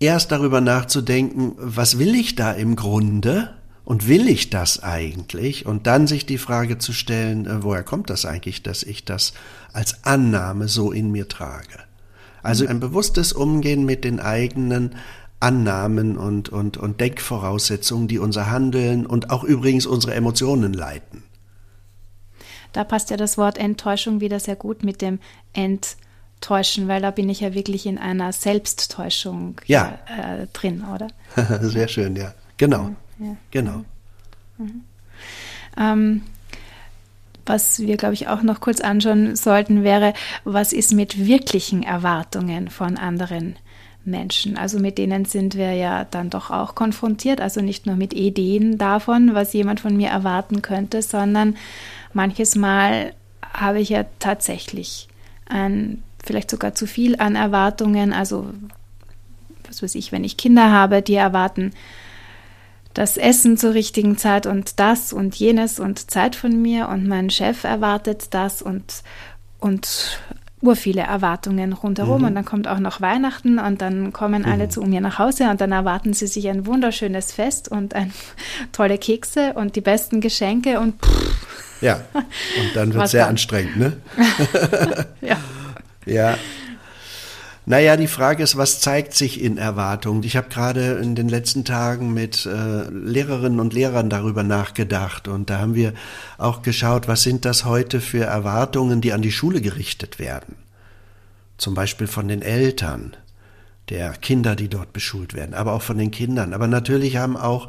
[SPEAKER 3] erst darüber nachzudenken, was will ich da im Grunde? Und will ich das eigentlich? Und dann sich die Frage zu stellen, äh, woher kommt das eigentlich, dass ich das als Annahme so in mir trage? Also ein bewusstes Umgehen mit den eigenen Annahmen und, und, und Denkvoraussetzungen, die unser Handeln und auch übrigens unsere Emotionen leiten.
[SPEAKER 2] Da passt ja das Wort Enttäuschung wieder sehr gut mit dem Enttäuschen, weil da bin ich ja wirklich in einer Selbsttäuschung
[SPEAKER 3] ja.
[SPEAKER 2] äh, drin, oder? <laughs>
[SPEAKER 3] sehr schön, ja. Genau. Ja. Genau.
[SPEAKER 2] Mhm. Ähm, was wir, glaube ich, auch noch kurz anschauen sollten, wäre, was ist mit wirklichen Erwartungen von anderen Menschen? Also mit denen sind wir ja dann doch auch konfrontiert, also nicht nur mit Ideen davon, was jemand von mir erwarten könnte, sondern manches Mal habe ich ja tatsächlich ein, vielleicht sogar zu viel an Erwartungen, also was weiß ich, wenn ich Kinder habe, die erwarten, das Essen zur richtigen Zeit und das und jenes und Zeit von mir und mein Chef erwartet das und, und ur viele Erwartungen rundherum mhm. und dann kommt auch noch Weihnachten und dann kommen mhm. alle zu mir nach Hause und dann erwarten sie sich ein wunderschönes Fest und ein, <laughs> tolle Kekse und die besten Geschenke und pff.
[SPEAKER 3] ja und dann wird es sehr dann? anstrengend ne <laughs>
[SPEAKER 2] ja
[SPEAKER 3] ja naja, die Frage ist, was zeigt sich in Erwartungen? Ich habe gerade in den letzten Tagen mit äh, Lehrerinnen und Lehrern darüber nachgedacht und da haben wir auch geschaut, was sind das heute für Erwartungen, die an die Schule gerichtet werden? Zum Beispiel von den Eltern der Kinder, die dort beschult werden, aber auch von den Kindern. Aber natürlich haben auch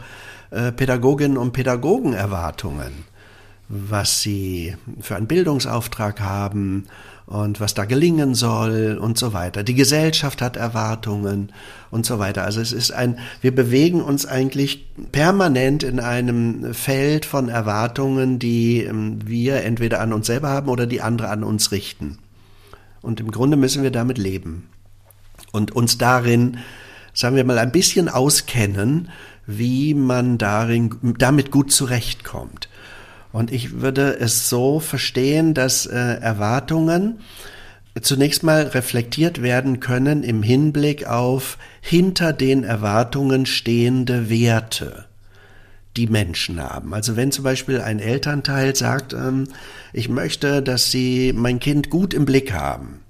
[SPEAKER 3] äh, Pädagoginnen und Pädagogen Erwartungen, was sie für einen Bildungsauftrag haben und was da gelingen soll und so weiter. Die Gesellschaft hat Erwartungen und so weiter. Also es ist ein, wir bewegen uns eigentlich permanent in einem Feld von Erwartungen, die ähm, wir entweder an uns selber haben oder die andere an uns richten. Und im Grunde müssen wir damit leben und uns darin, sagen wir mal, ein bisschen auskennen, wie man darin, damit gut zurechtkommt. Und ich würde es so verstehen, dass äh, Erwartungen zunächst mal reflektiert werden können im Hinblick auf hinter den Erwartungen stehende Werte, die Menschen haben. Also wenn zum Beispiel ein Elternteil sagt, ähm, ich möchte, dass Sie mein Kind gut im Blick haben,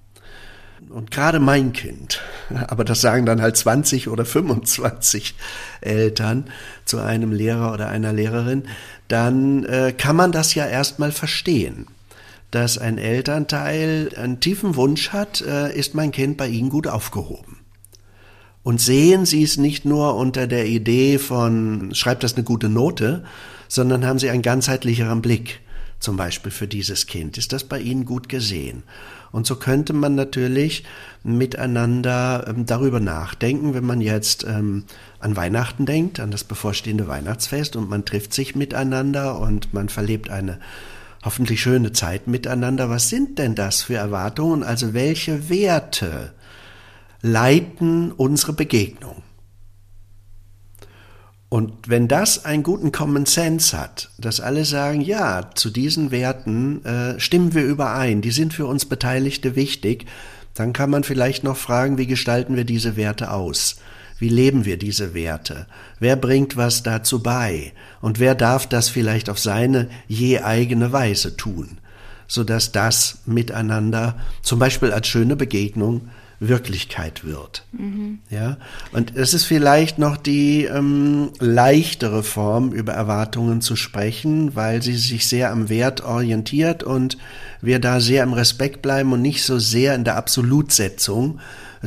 [SPEAKER 3] und gerade mein Kind, aber das sagen dann halt 20 oder 25 Eltern zu einem Lehrer oder einer Lehrerin, dann äh, kann man das ja erstmal verstehen, dass ein Elternteil einen tiefen Wunsch hat, äh, ist mein Kind bei Ihnen gut aufgehoben. Und sehen Sie es nicht nur unter der Idee von, schreibt das eine gute Note, sondern haben Sie einen ganzheitlicheren Blick, zum Beispiel für dieses Kind. Ist das bei Ihnen gut gesehen? Und so könnte man natürlich miteinander ähm, darüber nachdenken, wenn man jetzt ähm, an Weihnachten denkt, an das bevorstehende Weihnachtsfest und man trifft sich miteinander und man verlebt eine hoffentlich schöne Zeit miteinander. Was sind denn das für Erwartungen? Also welche Werte leiten unsere Begegnung? Und wenn das einen guten Common Sense hat, dass alle sagen, ja, zu diesen Werten äh, stimmen wir überein, die sind für uns Beteiligte wichtig, dann kann man vielleicht noch fragen, wie gestalten wir diese Werte aus? Wie leben wir diese Werte? Wer bringt was dazu bei? Und wer darf das vielleicht auf seine je eigene Weise tun? Sodass das miteinander zum Beispiel als schöne Begegnung Wirklichkeit wird. Mhm. Ja, und es ist vielleicht noch die ähm, leichtere Form, über Erwartungen zu sprechen, weil sie sich sehr am Wert orientiert und wir da sehr im Respekt bleiben und nicht so sehr in der Absolutsetzung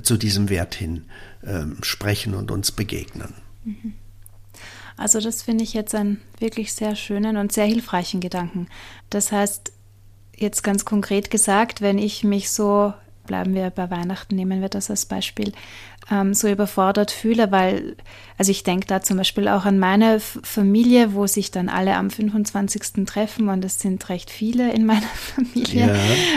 [SPEAKER 3] zu diesem Wert hin ähm, sprechen und uns begegnen. Mhm.
[SPEAKER 2] Also das finde ich jetzt einen wirklich sehr schönen und sehr hilfreichen Gedanken. Das heißt, jetzt ganz konkret gesagt, wenn ich mich so bleiben wir bei Weihnachten, nehmen wir das als Beispiel, ähm, so überfordert fühle, weil, also ich denke da zum Beispiel auch an meine Familie, wo sich dann alle am 25. treffen und es sind recht viele in <laughs> meiner Familie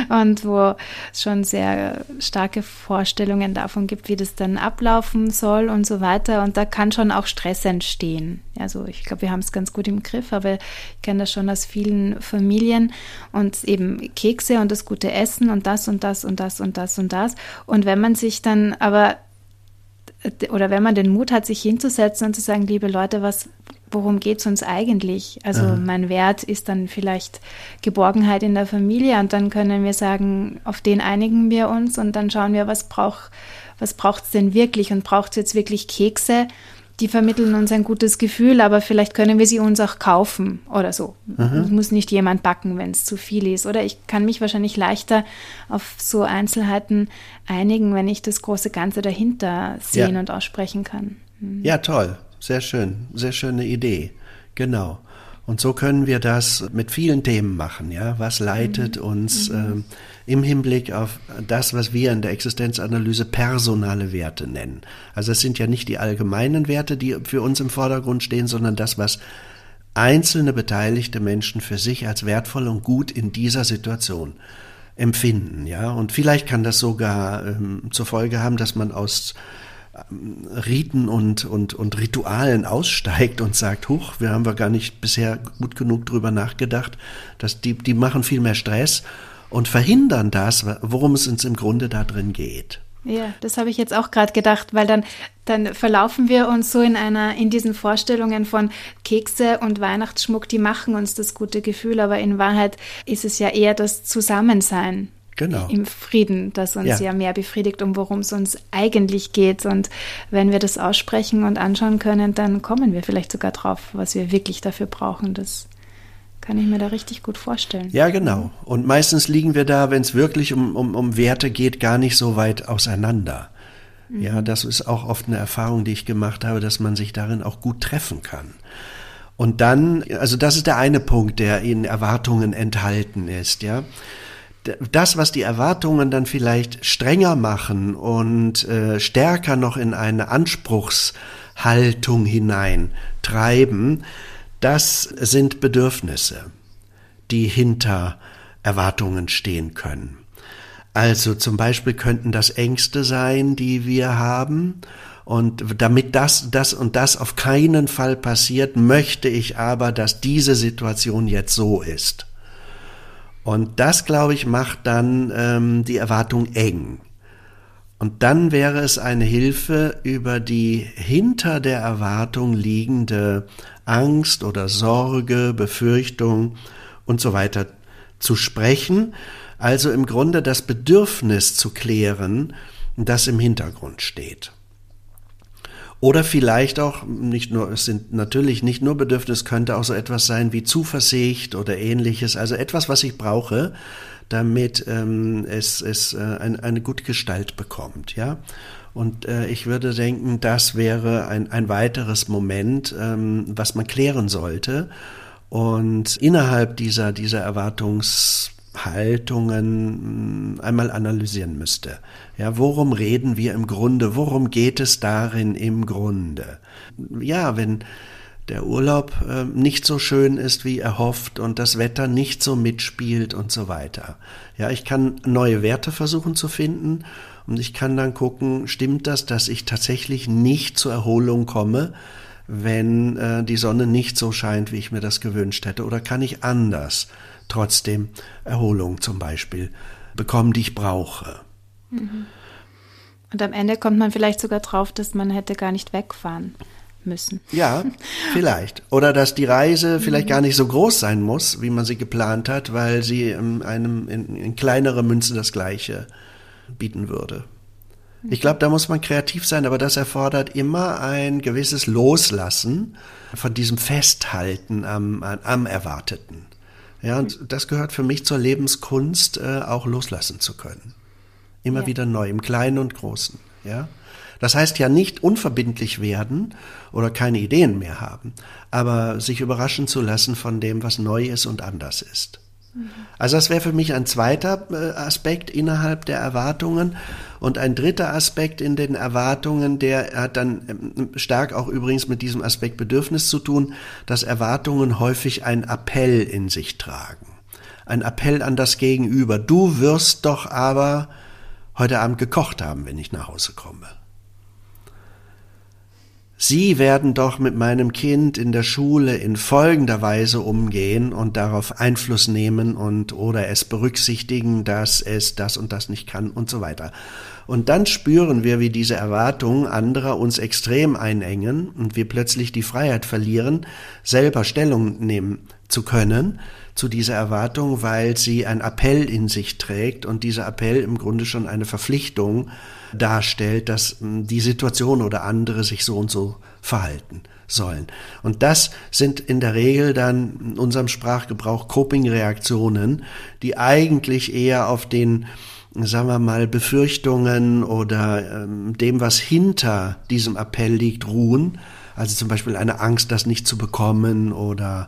[SPEAKER 2] ja. und wo es schon sehr starke Vorstellungen davon gibt, wie das dann ablaufen soll und so weiter und da kann schon auch Stress entstehen. Also ich glaube, wir haben es ganz gut im Griff, aber ich kenne das schon aus vielen Familien und eben Kekse und das gute Essen und das und das und das und das und das und wenn man sich dann aber oder wenn man den Mut hat, sich hinzusetzen und zu sagen, liebe Leute, was, worum geht es uns eigentlich? Also Aha. mein Wert ist dann vielleicht Geborgenheit in der Familie und dann können wir sagen, auf den einigen wir uns und dann schauen wir, was braucht was braucht es denn wirklich und braucht es jetzt wirklich Kekse die vermitteln uns ein gutes Gefühl, aber vielleicht können wir sie uns auch kaufen oder so. Es muss nicht jemand backen, wenn es zu viel ist. Oder ich kann mich wahrscheinlich leichter auf so Einzelheiten einigen, wenn ich das große Ganze dahinter sehen ja. und aussprechen kann.
[SPEAKER 3] Mhm. Ja, toll. Sehr schön. Sehr schöne Idee. Genau. Und so können wir das mit vielen Themen machen, ja. Was leitet mhm. uns mhm. äh, im Hinblick auf das, was wir in der Existenzanalyse personale Werte nennen? Also es sind ja nicht die allgemeinen Werte, die für uns im Vordergrund stehen, sondern das, was einzelne beteiligte Menschen für sich als wertvoll und gut in dieser Situation empfinden, ja. Und vielleicht kann das sogar ähm, zur Folge haben, dass man aus Riten und, und, und Ritualen aussteigt und sagt, huch, wir haben wir gar nicht bisher gut genug drüber nachgedacht, dass die, die machen viel mehr Stress und verhindern das, worum es uns im Grunde da drin geht.
[SPEAKER 2] Ja, das habe ich jetzt auch gerade gedacht, weil dann, dann verlaufen wir uns so in einer, in diesen Vorstellungen von Kekse und Weihnachtsschmuck, die machen uns das gute Gefühl, aber in Wahrheit ist es ja eher das Zusammensein, genau. im Frieden, das uns ja. ja mehr befriedigt, um worum es uns eigentlich geht. Und wenn wir das aussprechen und anschauen können, dann kommen wir vielleicht sogar drauf, was wir wirklich dafür brauchen. Das kann ich mir da richtig gut vorstellen.
[SPEAKER 3] Ja, genau. Und meistens liegen wir da, wenn es wirklich um, um, um Werte geht, gar nicht so weit auseinander. Mhm. Ja, das ist auch oft eine Erfahrung, die ich gemacht habe, dass man sich darin auch gut treffen kann. Und dann, also das ist der eine Punkt, der in Erwartungen enthalten ist, ja das, was die Erwartungen dann vielleicht strenger machen und äh, stärker noch in eine Anspruchshaltung hinein treiben, das sind Bedürfnisse, die hinter Erwartungen stehen können. Also zum Beispiel könnten das Ängste sein, die wir haben. Und damit das, das und das auf keinen Fall passiert, möchte ich aber, dass diese Situation jetzt so ist. Und das, glaube ich, macht dann ähm, die Erwartung eng. Und dann wäre es eine Hilfe, über die hinter der Erwartung liegende Angst oder Sorge, Befürchtung und so weiter zu sprechen, also im Grunde das Bedürfnis zu klären, das im Hintergrund steht. Oder vielleicht auch nicht nur, es sind natürlich nicht nur Bedürfnisse, könnte auch so etwas sein wie Zuversicht oder ähnliches, also etwas, was ich brauche, damit ähm, es, es äh, ein, eine gute Gestalt bekommt, ja. Und äh, ich würde denken, das wäre ein, ein weiteres Moment, ähm, was man klären sollte. Und innerhalb dieser, dieser Erwartungs Haltungen hm, einmal analysieren müsste. Ja, worum reden wir im Grunde? Worum geht es darin im Grunde? Ja, wenn der Urlaub äh, nicht so schön ist, wie erhofft und das Wetter nicht so mitspielt und so weiter. Ja, ich kann neue Werte versuchen zu finden und ich kann dann gucken, stimmt das, dass ich tatsächlich nicht zur Erholung komme, wenn äh, die Sonne nicht so scheint, wie ich mir das gewünscht hätte, oder kann ich anders trotzdem Erholung zum Beispiel bekommen, die ich brauche.
[SPEAKER 2] Mhm. Und am Ende kommt man vielleicht sogar drauf, dass man hätte gar nicht wegfahren müssen.
[SPEAKER 3] Ja, <laughs> vielleicht. Oder dass die Reise vielleicht mhm. gar nicht so groß sein muss, wie man sie geplant hat, weil sie in einem in, in kleinere Münze das Gleiche bieten würde. Ich glaube, da muss man kreativ sein, aber das erfordert immer ein gewisses Loslassen von diesem Festhalten am, am Erwarteten. Ja, und das gehört für mich zur Lebenskunst, äh, auch loslassen zu können. Immer ja. wieder neu, im Kleinen und Großen. Ja. Das heißt ja nicht unverbindlich werden oder keine Ideen mehr haben, aber sich überraschen zu lassen von dem, was neu ist und anders ist. Also das wäre für mich ein zweiter äh, Aspekt innerhalb der Erwartungen. Und ein dritter Aspekt in den Erwartungen, der hat dann ähm, stark auch übrigens mit diesem Aspekt Bedürfnis zu tun, dass Erwartungen häufig einen Appell in sich tragen. Ein Appell an das Gegenüber. Du wirst doch aber heute Abend gekocht haben, wenn ich nach Hause komme. Sie werden doch mit meinem Kind in der Schule in folgender Weise umgehen und darauf Einfluss nehmen und oder es berücksichtigen, dass es das und das nicht kann und so weiter. Und dann spüren wir, wie diese Erwartungen anderer uns extrem einengen und wir plötzlich die Freiheit verlieren, selber Stellung nehmen zu können zu dieser Erwartung, weil sie ein Appell in sich trägt und dieser Appell im Grunde schon eine Verpflichtung darstellt, dass hm, die Situation oder andere sich so und so verhalten sollen. Und das sind in der Regel dann in unserem Sprachgebrauch Coping-Reaktionen, die eigentlich eher auf den sagen wir mal, Befürchtungen oder ähm, dem, was hinter diesem Appell liegt, ruhen. Also zum Beispiel eine Angst, das nicht zu bekommen oder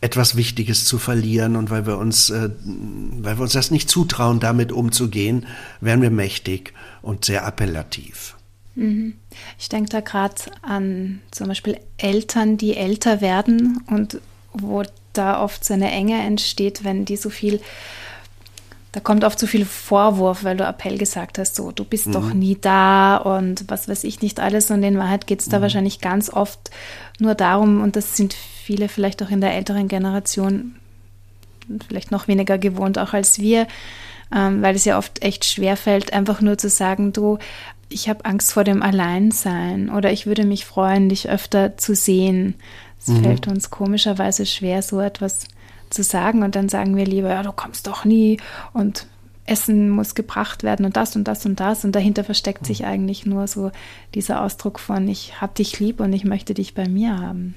[SPEAKER 3] etwas Wichtiges zu verlieren und weil wir uns, äh, weil wir uns das nicht zutrauen, damit umzugehen, werden wir mächtig und sehr appellativ.
[SPEAKER 2] Mhm. Ich denke da gerade an zum Beispiel Eltern, die älter werden und wo da oft so eine Enge entsteht, wenn die so viel da kommt oft zu viel Vorwurf, weil du Appell gesagt hast, so, du bist mhm. doch nie da und was weiß ich nicht alles. Und in Wahrheit geht es da mhm. wahrscheinlich ganz oft nur darum, und das sind viele vielleicht auch in der älteren Generation vielleicht noch weniger gewohnt auch als wir, ähm, weil es ja oft echt schwer fällt, einfach nur zu sagen, du, ich habe Angst vor dem Alleinsein oder ich würde mich freuen, dich öfter zu sehen. Es mhm. fällt uns komischerweise schwer, so etwas zu sagen und dann sagen wir lieber, ja, du kommst doch nie und Essen muss gebracht werden und das und das und das und dahinter versteckt sich eigentlich nur so dieser Ausdruck von ich hab dich lieb und ich möchte dich bei mir haben.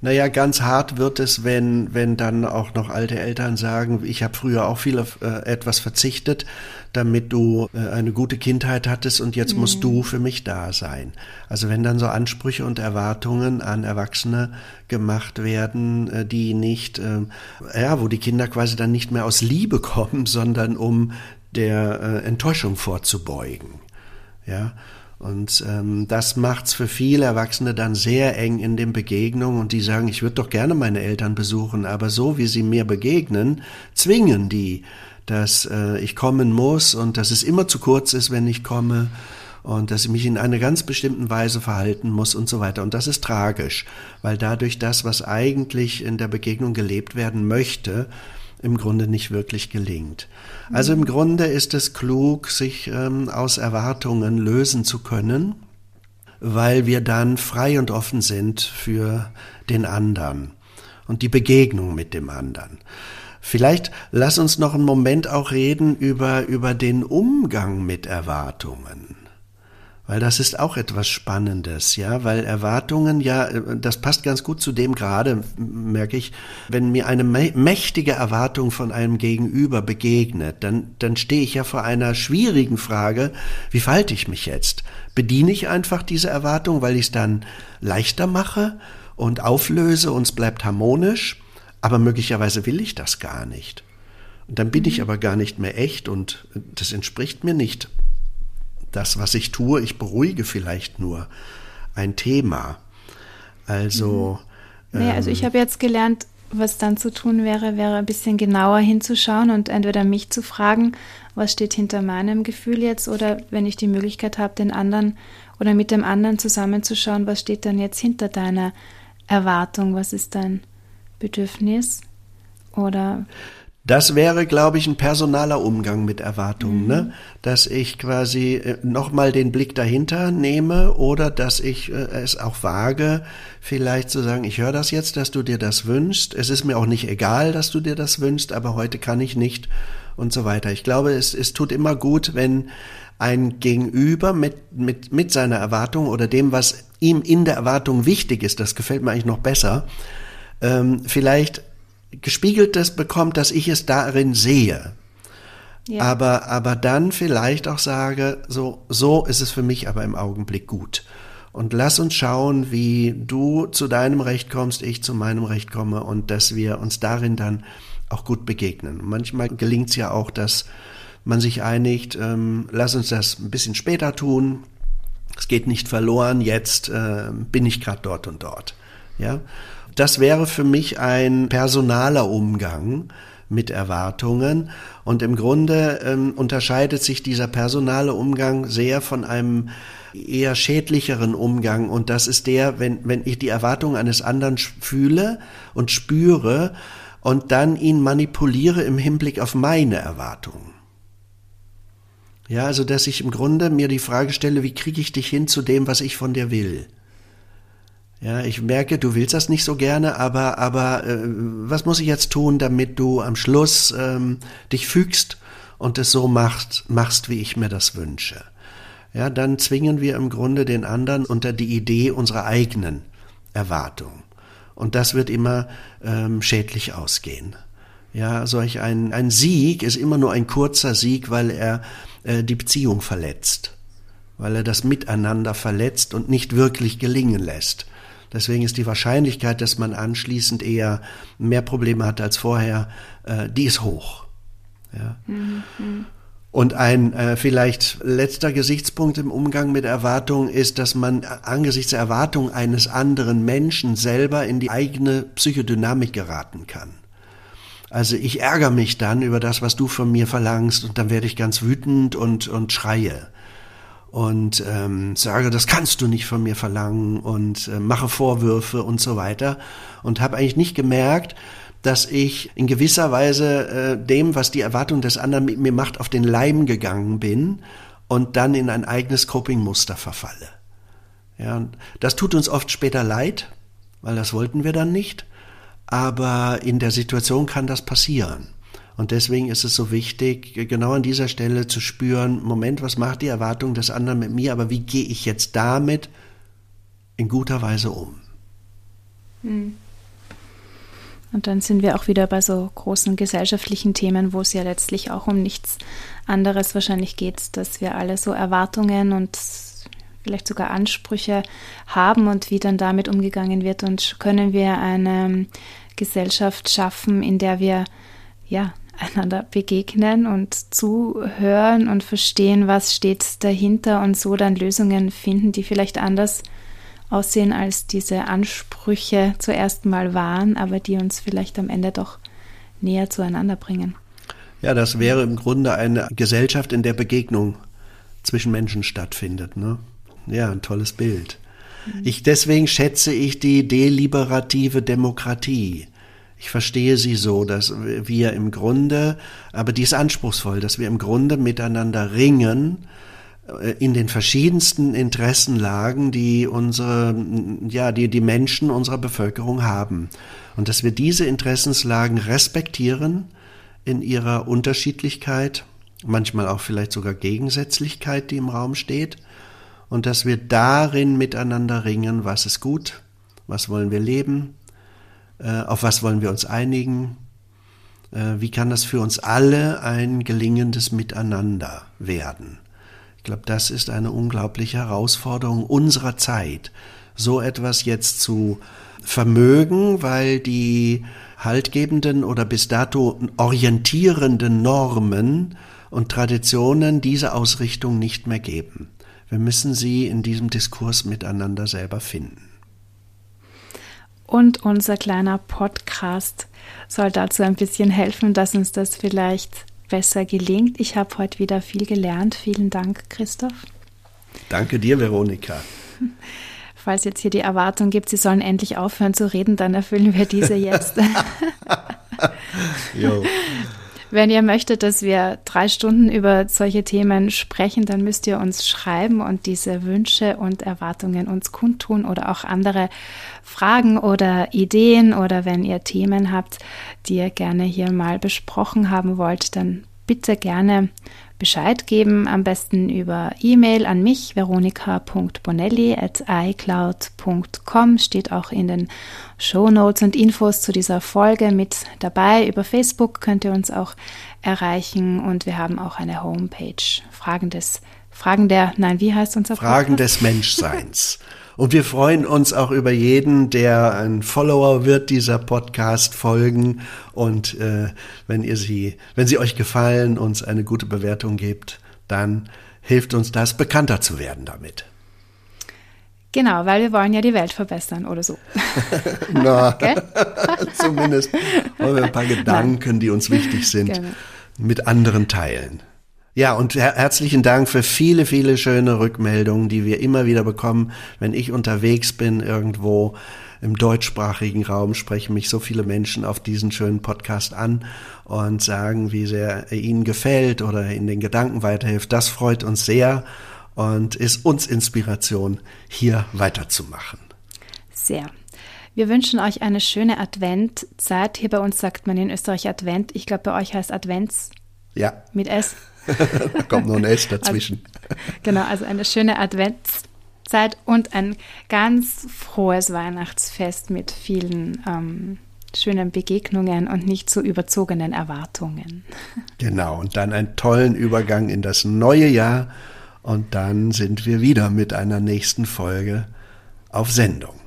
[SPEAKER 3] Naja, ganz hart wird es, wenn, wenn dann auch noch alte Eltern sagen, ich habe früher auch viel auf äh, etwas verzichtet, damit du äh, eine gute Kindheit hattest und jetzt mhm. musst du für mich da sein. Also wenn dann so Ansprüche und Erwartungen an Erwachsene gemacht werden, äh, die nicht, äh, ja, wo die Kinder quasi dann nicht mehr aus Liebe kommen, sondern um der äh, Enttäuschung vorzubeugen. Ja, und ähm, das macht's für viele Erwachsene dann sehr eng in den Begegnungen. Und die sagen, ich würde doch gerne meine Eltern besuchen, aber so wie sie mir begegnen, zwingen die, dass äh, ich kommen muss und dass es immer zu kurz ist, wenn ich komme. Und dass ich mich in einer ganz bestimmten Weise verhalten muss und so weiter. Und das ist tragisch, weil dadurch das, was eigentlich in der Begegnung gelebt werden möchte, im Grunde nicht wirklich gelingt. Also im Grunde ist es klug, sich ähm, aus Erwartungen lösen zu können, weil wir dann frei und offen sind für den anderen und die Begegnung mit dem anderen. Vielleicht lass uns noch einen Moment auch reden über, über den Umgang mit Erwartungen. Weil das ist auch etwas Spannendes, ja, weil Erwartungen, ja, das passt ganz gut zu dem gerade, merke ich, wenn mir eine mächtige Erwartung von einem Gegenüber begegnet, dann, dann stehe ich ja vor einer schwierigen Frage, wie verhalte ich mich jetzt? Bediene ich einfach diese Erwartung, weil ich es dann leichter mache und auflöse und es bleibt harmonisch, aber möglicherweise will ich das gar nicht. Und dann bin ich mhm. aber gar nicht mehr echt und das entspricht mir nicht das, was ich tue, ich beruhige vielleicht nur ein Thema. Also.
[SPEAKER 2] Mhm. Naja, also ich ähm, habe jetzt gelernt, was dann zu tun wäre, wäre ein bisschen genauer hinzuschauen und entweder mich zu fragen, was steht hinter meinem Gefühl jetzt, oder wenn ich die Möglichkeit habe, den anderen oder mit dem anderen zusammenzuschauen, was steht dann jetzt hinter deiner Erwartung, was ist dein Bedürfnis oder
[SPEAKER 3] das wäre, glaube ich, ein personaler Umgang mit Erwartungen, ne? mhm. ne? dass ich quasi äh, nochmal den Blick dahinter nehme oder dass ich äh, es auch wage, vielleicht zu sagen, ich höre das jetzt, dass du dir das wünschst. Es ist mir auch nicht egal, dass du dir das wünschst, aber heute kann ich nicht und so weiter. Ich glaube, es, es tut immer gut, wenn ein Gegenüber mit, mit, mit seiner Erwartung oder dem, was ihm in der Erwartung wichtig ist, das gefällt mir eigentlich noch besser, ähm, vielleicht gespiegeltes bekommt, dass ich es darin sehe. Ja. Aber, aber dann vielleicht auch sage, so, so ist es für mich aber im Augenblick gut. Und lass uns schauen, wie du zu deinem Recht kommst, ich zu meinem Recht komme und dass wir uns darin dann auch gut begegnen. Manchmal gelingt es ja auch, dass man sich einigt, ähm, lass uns das ein bisschen später tun. Es geht nicht verloren, jetzt äh, bin ich gerade dort und dort. Ja, das wäre für mich ein personaler Umgang mit Erwartungen. Und im Grunde ähm, unterscheidet sich dieser personale Umgang sehr von einem eher schädlicheren Umgang. Und das ist der, wenn, wenn ich die Erwartung eines anderen fühle und spüre und dann ihn manipuliere im Hinblick auf meine Erwartungen. Ja, also dass ich im Grunde mir die Frage stelle, wie kriege ich dich hin zu dem, was ich von dir will? Ja, ich merke, du willst das nicht so gerne, aber, aber äh, was muss ich jetzt tun, damit du am Schluss ähm, dich fügst und es so machst, machst, wie ich mir das wünsche? Ja, dann zwingen wir im Grunde den anderen unter die Idee unserer eigenen Erwartung. Und das wird immer ähm, schädlich ausgehen. Ja, solch ein, ein Sieg ist immer nur ein kurzer Sieg, weil er äh, die Beziehung verletzt, weil er das Miteinander verletzt und nicht wirklich gelingen lässt. Deswegen ist die Wahrscheinlichkeit, dass man anschließend eher mehr Probleme hat als vorher, äh, die ist hoch. Ja. Mhm. Und ein äh, vielleicht letzter Gesichtspunkt im Umgang mit Erwartungen ist, dass man angesichts der Erwartung eines anderen Menschen selber in die eigene Psychodynamik geraten kann. Also ich ärgere mich dann über das, was du von mir verlangst und dann werde ich ganz wütend und, und schreie und ähm, sage, das kannst du nicht von mir verlangen und äh, mache Vorwürfe und so weiter und habe eigentlich nicht gemerkt, dass ich in gewisser Weise äh, dem, was die Erwartung des anderen mit mir macht, auf den Leim gegangen bin und dann in ein eigenes Coping-Muster verfalle. Ja, das tut uns oft später leid, weil das wollten wir dann nicht aber in der Situation kann das passieren. Und deswegen ist es so wichtig, genau an dieser Stelle zu spüren, Moment, was macht die Erwartung des anderen mit mir, aber wie gehe ich jetzt damit in guter Weise um?
[SPEAKER 2] Hm. Und dann sind wir auch wieder bei so großen gesellschaftlichen Themen, wo es ja letztlich auch um nichts anderes wahrscheinlich geht, dass wir alle so Erwartungen und vielleicht sogar Ansprüche haben und wie dann damit umgegangen wird und können wir eine Gesellschaft schaffen, in der wir ja einander begegnen und zuhören und verstehen, was steht dahinter und so dann Lösungen finden, die vielleicht anders aussehen, als diese Ansprüche zuerst mal waren, aber die uns vielleicht am Ende doch näher zueinander bringen.
[SPEAKER 3] Ja, das wäre im Grunde eine Gesellschaft, in der Begegnung zwischen Menschen stattfindet. Ne? Ja, ein tolles Bild. Ich, deswegen schätze ich die deliberative Demokratie. Ich verstehe sie so, dass wir im Grunde, aber die ist anspruchsvoll, dass wir im Grunde miteinander ringen, äh, in den verschiedensten Interessenlagen, die unsere, ja, die die Menschen unserer Bevölkerung haben. Und dass wir diese Interessenslagen respektieren in ihrer Unterschiedlichkeit, manchmal auch vielleicht sogar Gegensätzlichkeit, die im Raum steht, und dass wir darin miteinander ringen, was ist gut, was wollen wir leben, auf was wollen wir uns einigen, äh, wie kann das für uns alle ein gelingendes Miteinander werden. Ich glaube, das ist eine unglaubliche Herausforderung unserer Zeit, so etwas jetzt zu vermögen, weil die haltgebenden oder bis dato orientierenden Normen und Traditionen diese Ausrichtung nicht mehr geben. Wir müssen sie in diesem Diskurs miteinander selber finden.
[SPEAKER 2] Und unser kleiner Podcast soll dazu ein bisschen helfen, dass uns das vielleicht besser gelingt. Ich habe heute wieder viel gelernt. Vielen Dank, Christoph.
[SPEAKER 3] Danke dir, Veronika. <laughs>
[SPEAKER 2] Falls jetzt hier die Erwartung gibt, Sie sollen endlich aufhören zu reden, dann erfüllen wir diese jetzt. <laughs> jo. Wenn ihr möchtet, dass wir drei Stunden über solche Themen sprechen, dann müsst ihr uns schreiben und diese Wünsche und Erwartungen uns kundtun oder auch andere Fragen oder Ideen oder wenn ihr Themen habt, die ihr gerne hier mal besprochen haben wollt, dann bitte gerne Bescheid geben, am besten über E-Mail an mich, veronika.bonelli at icloud.com, steht auch in den Show Notes und Infos zu dieser Folge mit dabei. Über Facebook könnt ihr uns auch erreichen und wir haben auch eine Homepage, Fragen des Fragen der, nein, wie heißt unser
[SPEAKER 3] Fragen Podcast? des Menschseins. <laughs> Und wir freuen uns auch über jeden, der ein Follower wird dieser Podcast-Folgen. Und äh, wenn ihr sie, wenn sie euch gefallen, uns eine gute Bewertung gebt, dann hilft uns das, bekannter zu werden damit.
[SPEAKER 2] Genau, weil wir wollen ja die Welt verbessern oder so. <laughs>
[SPEAKER 3] Na, <laughs> <laughs> zumindest wollen wir ein paar Gedanken, Nein. die uns wichtig sind, Gerne. mit anderen teilen. Ja, und her herzlichen Dank für viele, viele schöne Rückmeldungen, die wir immer wieder bekommen. Wenn ich unterwegs bin irgendwo im deutschsprachigen Raum, sprechen mich so viele Menschen auf diesen schönen Podcast an und sagen, wie sehr er ihnen gefällt oder in den Gedanken weiterhilft. Das freut uns sehr und ist uns Inspiration, hier weiterzumachen.
[SPEAKER 2] Sehr. Wir wünschen euch eine schöne Adventzeit. Hier bei uns sagt man in Österreich Advent. Ich glaube, bei euch heißt Advents.
[SPEAKER 3] Ja.
[SPEAKER 2] Mit S. <laughs>
[SPEAKER 3] da kommt noch ein S dazwischen.
[SPEAKER 2] Also, genau, also eine schöne Adventszeit und ein ganz frohes Weihnachtsfest mit vielen ähm, schönen Begegnungen und nicht zu so überzogenen Erwartungen. <laughs>
[SPEAKER 3] Genau, und dann einen tollen Übergang in das neue Jahr und dann sind wir wieder mit einer nächsten Folge auf Sendung.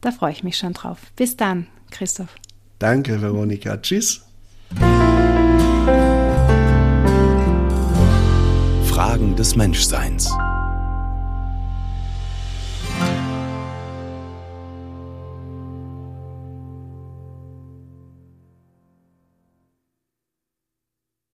[SPEAKER 2] Da freue ich mich schon drauf. Bis dann, Christoph.
[SPEAKER 3] Danke, Veronika. Tschüss.
[SPEAKER 1] Fragen des Menschseins.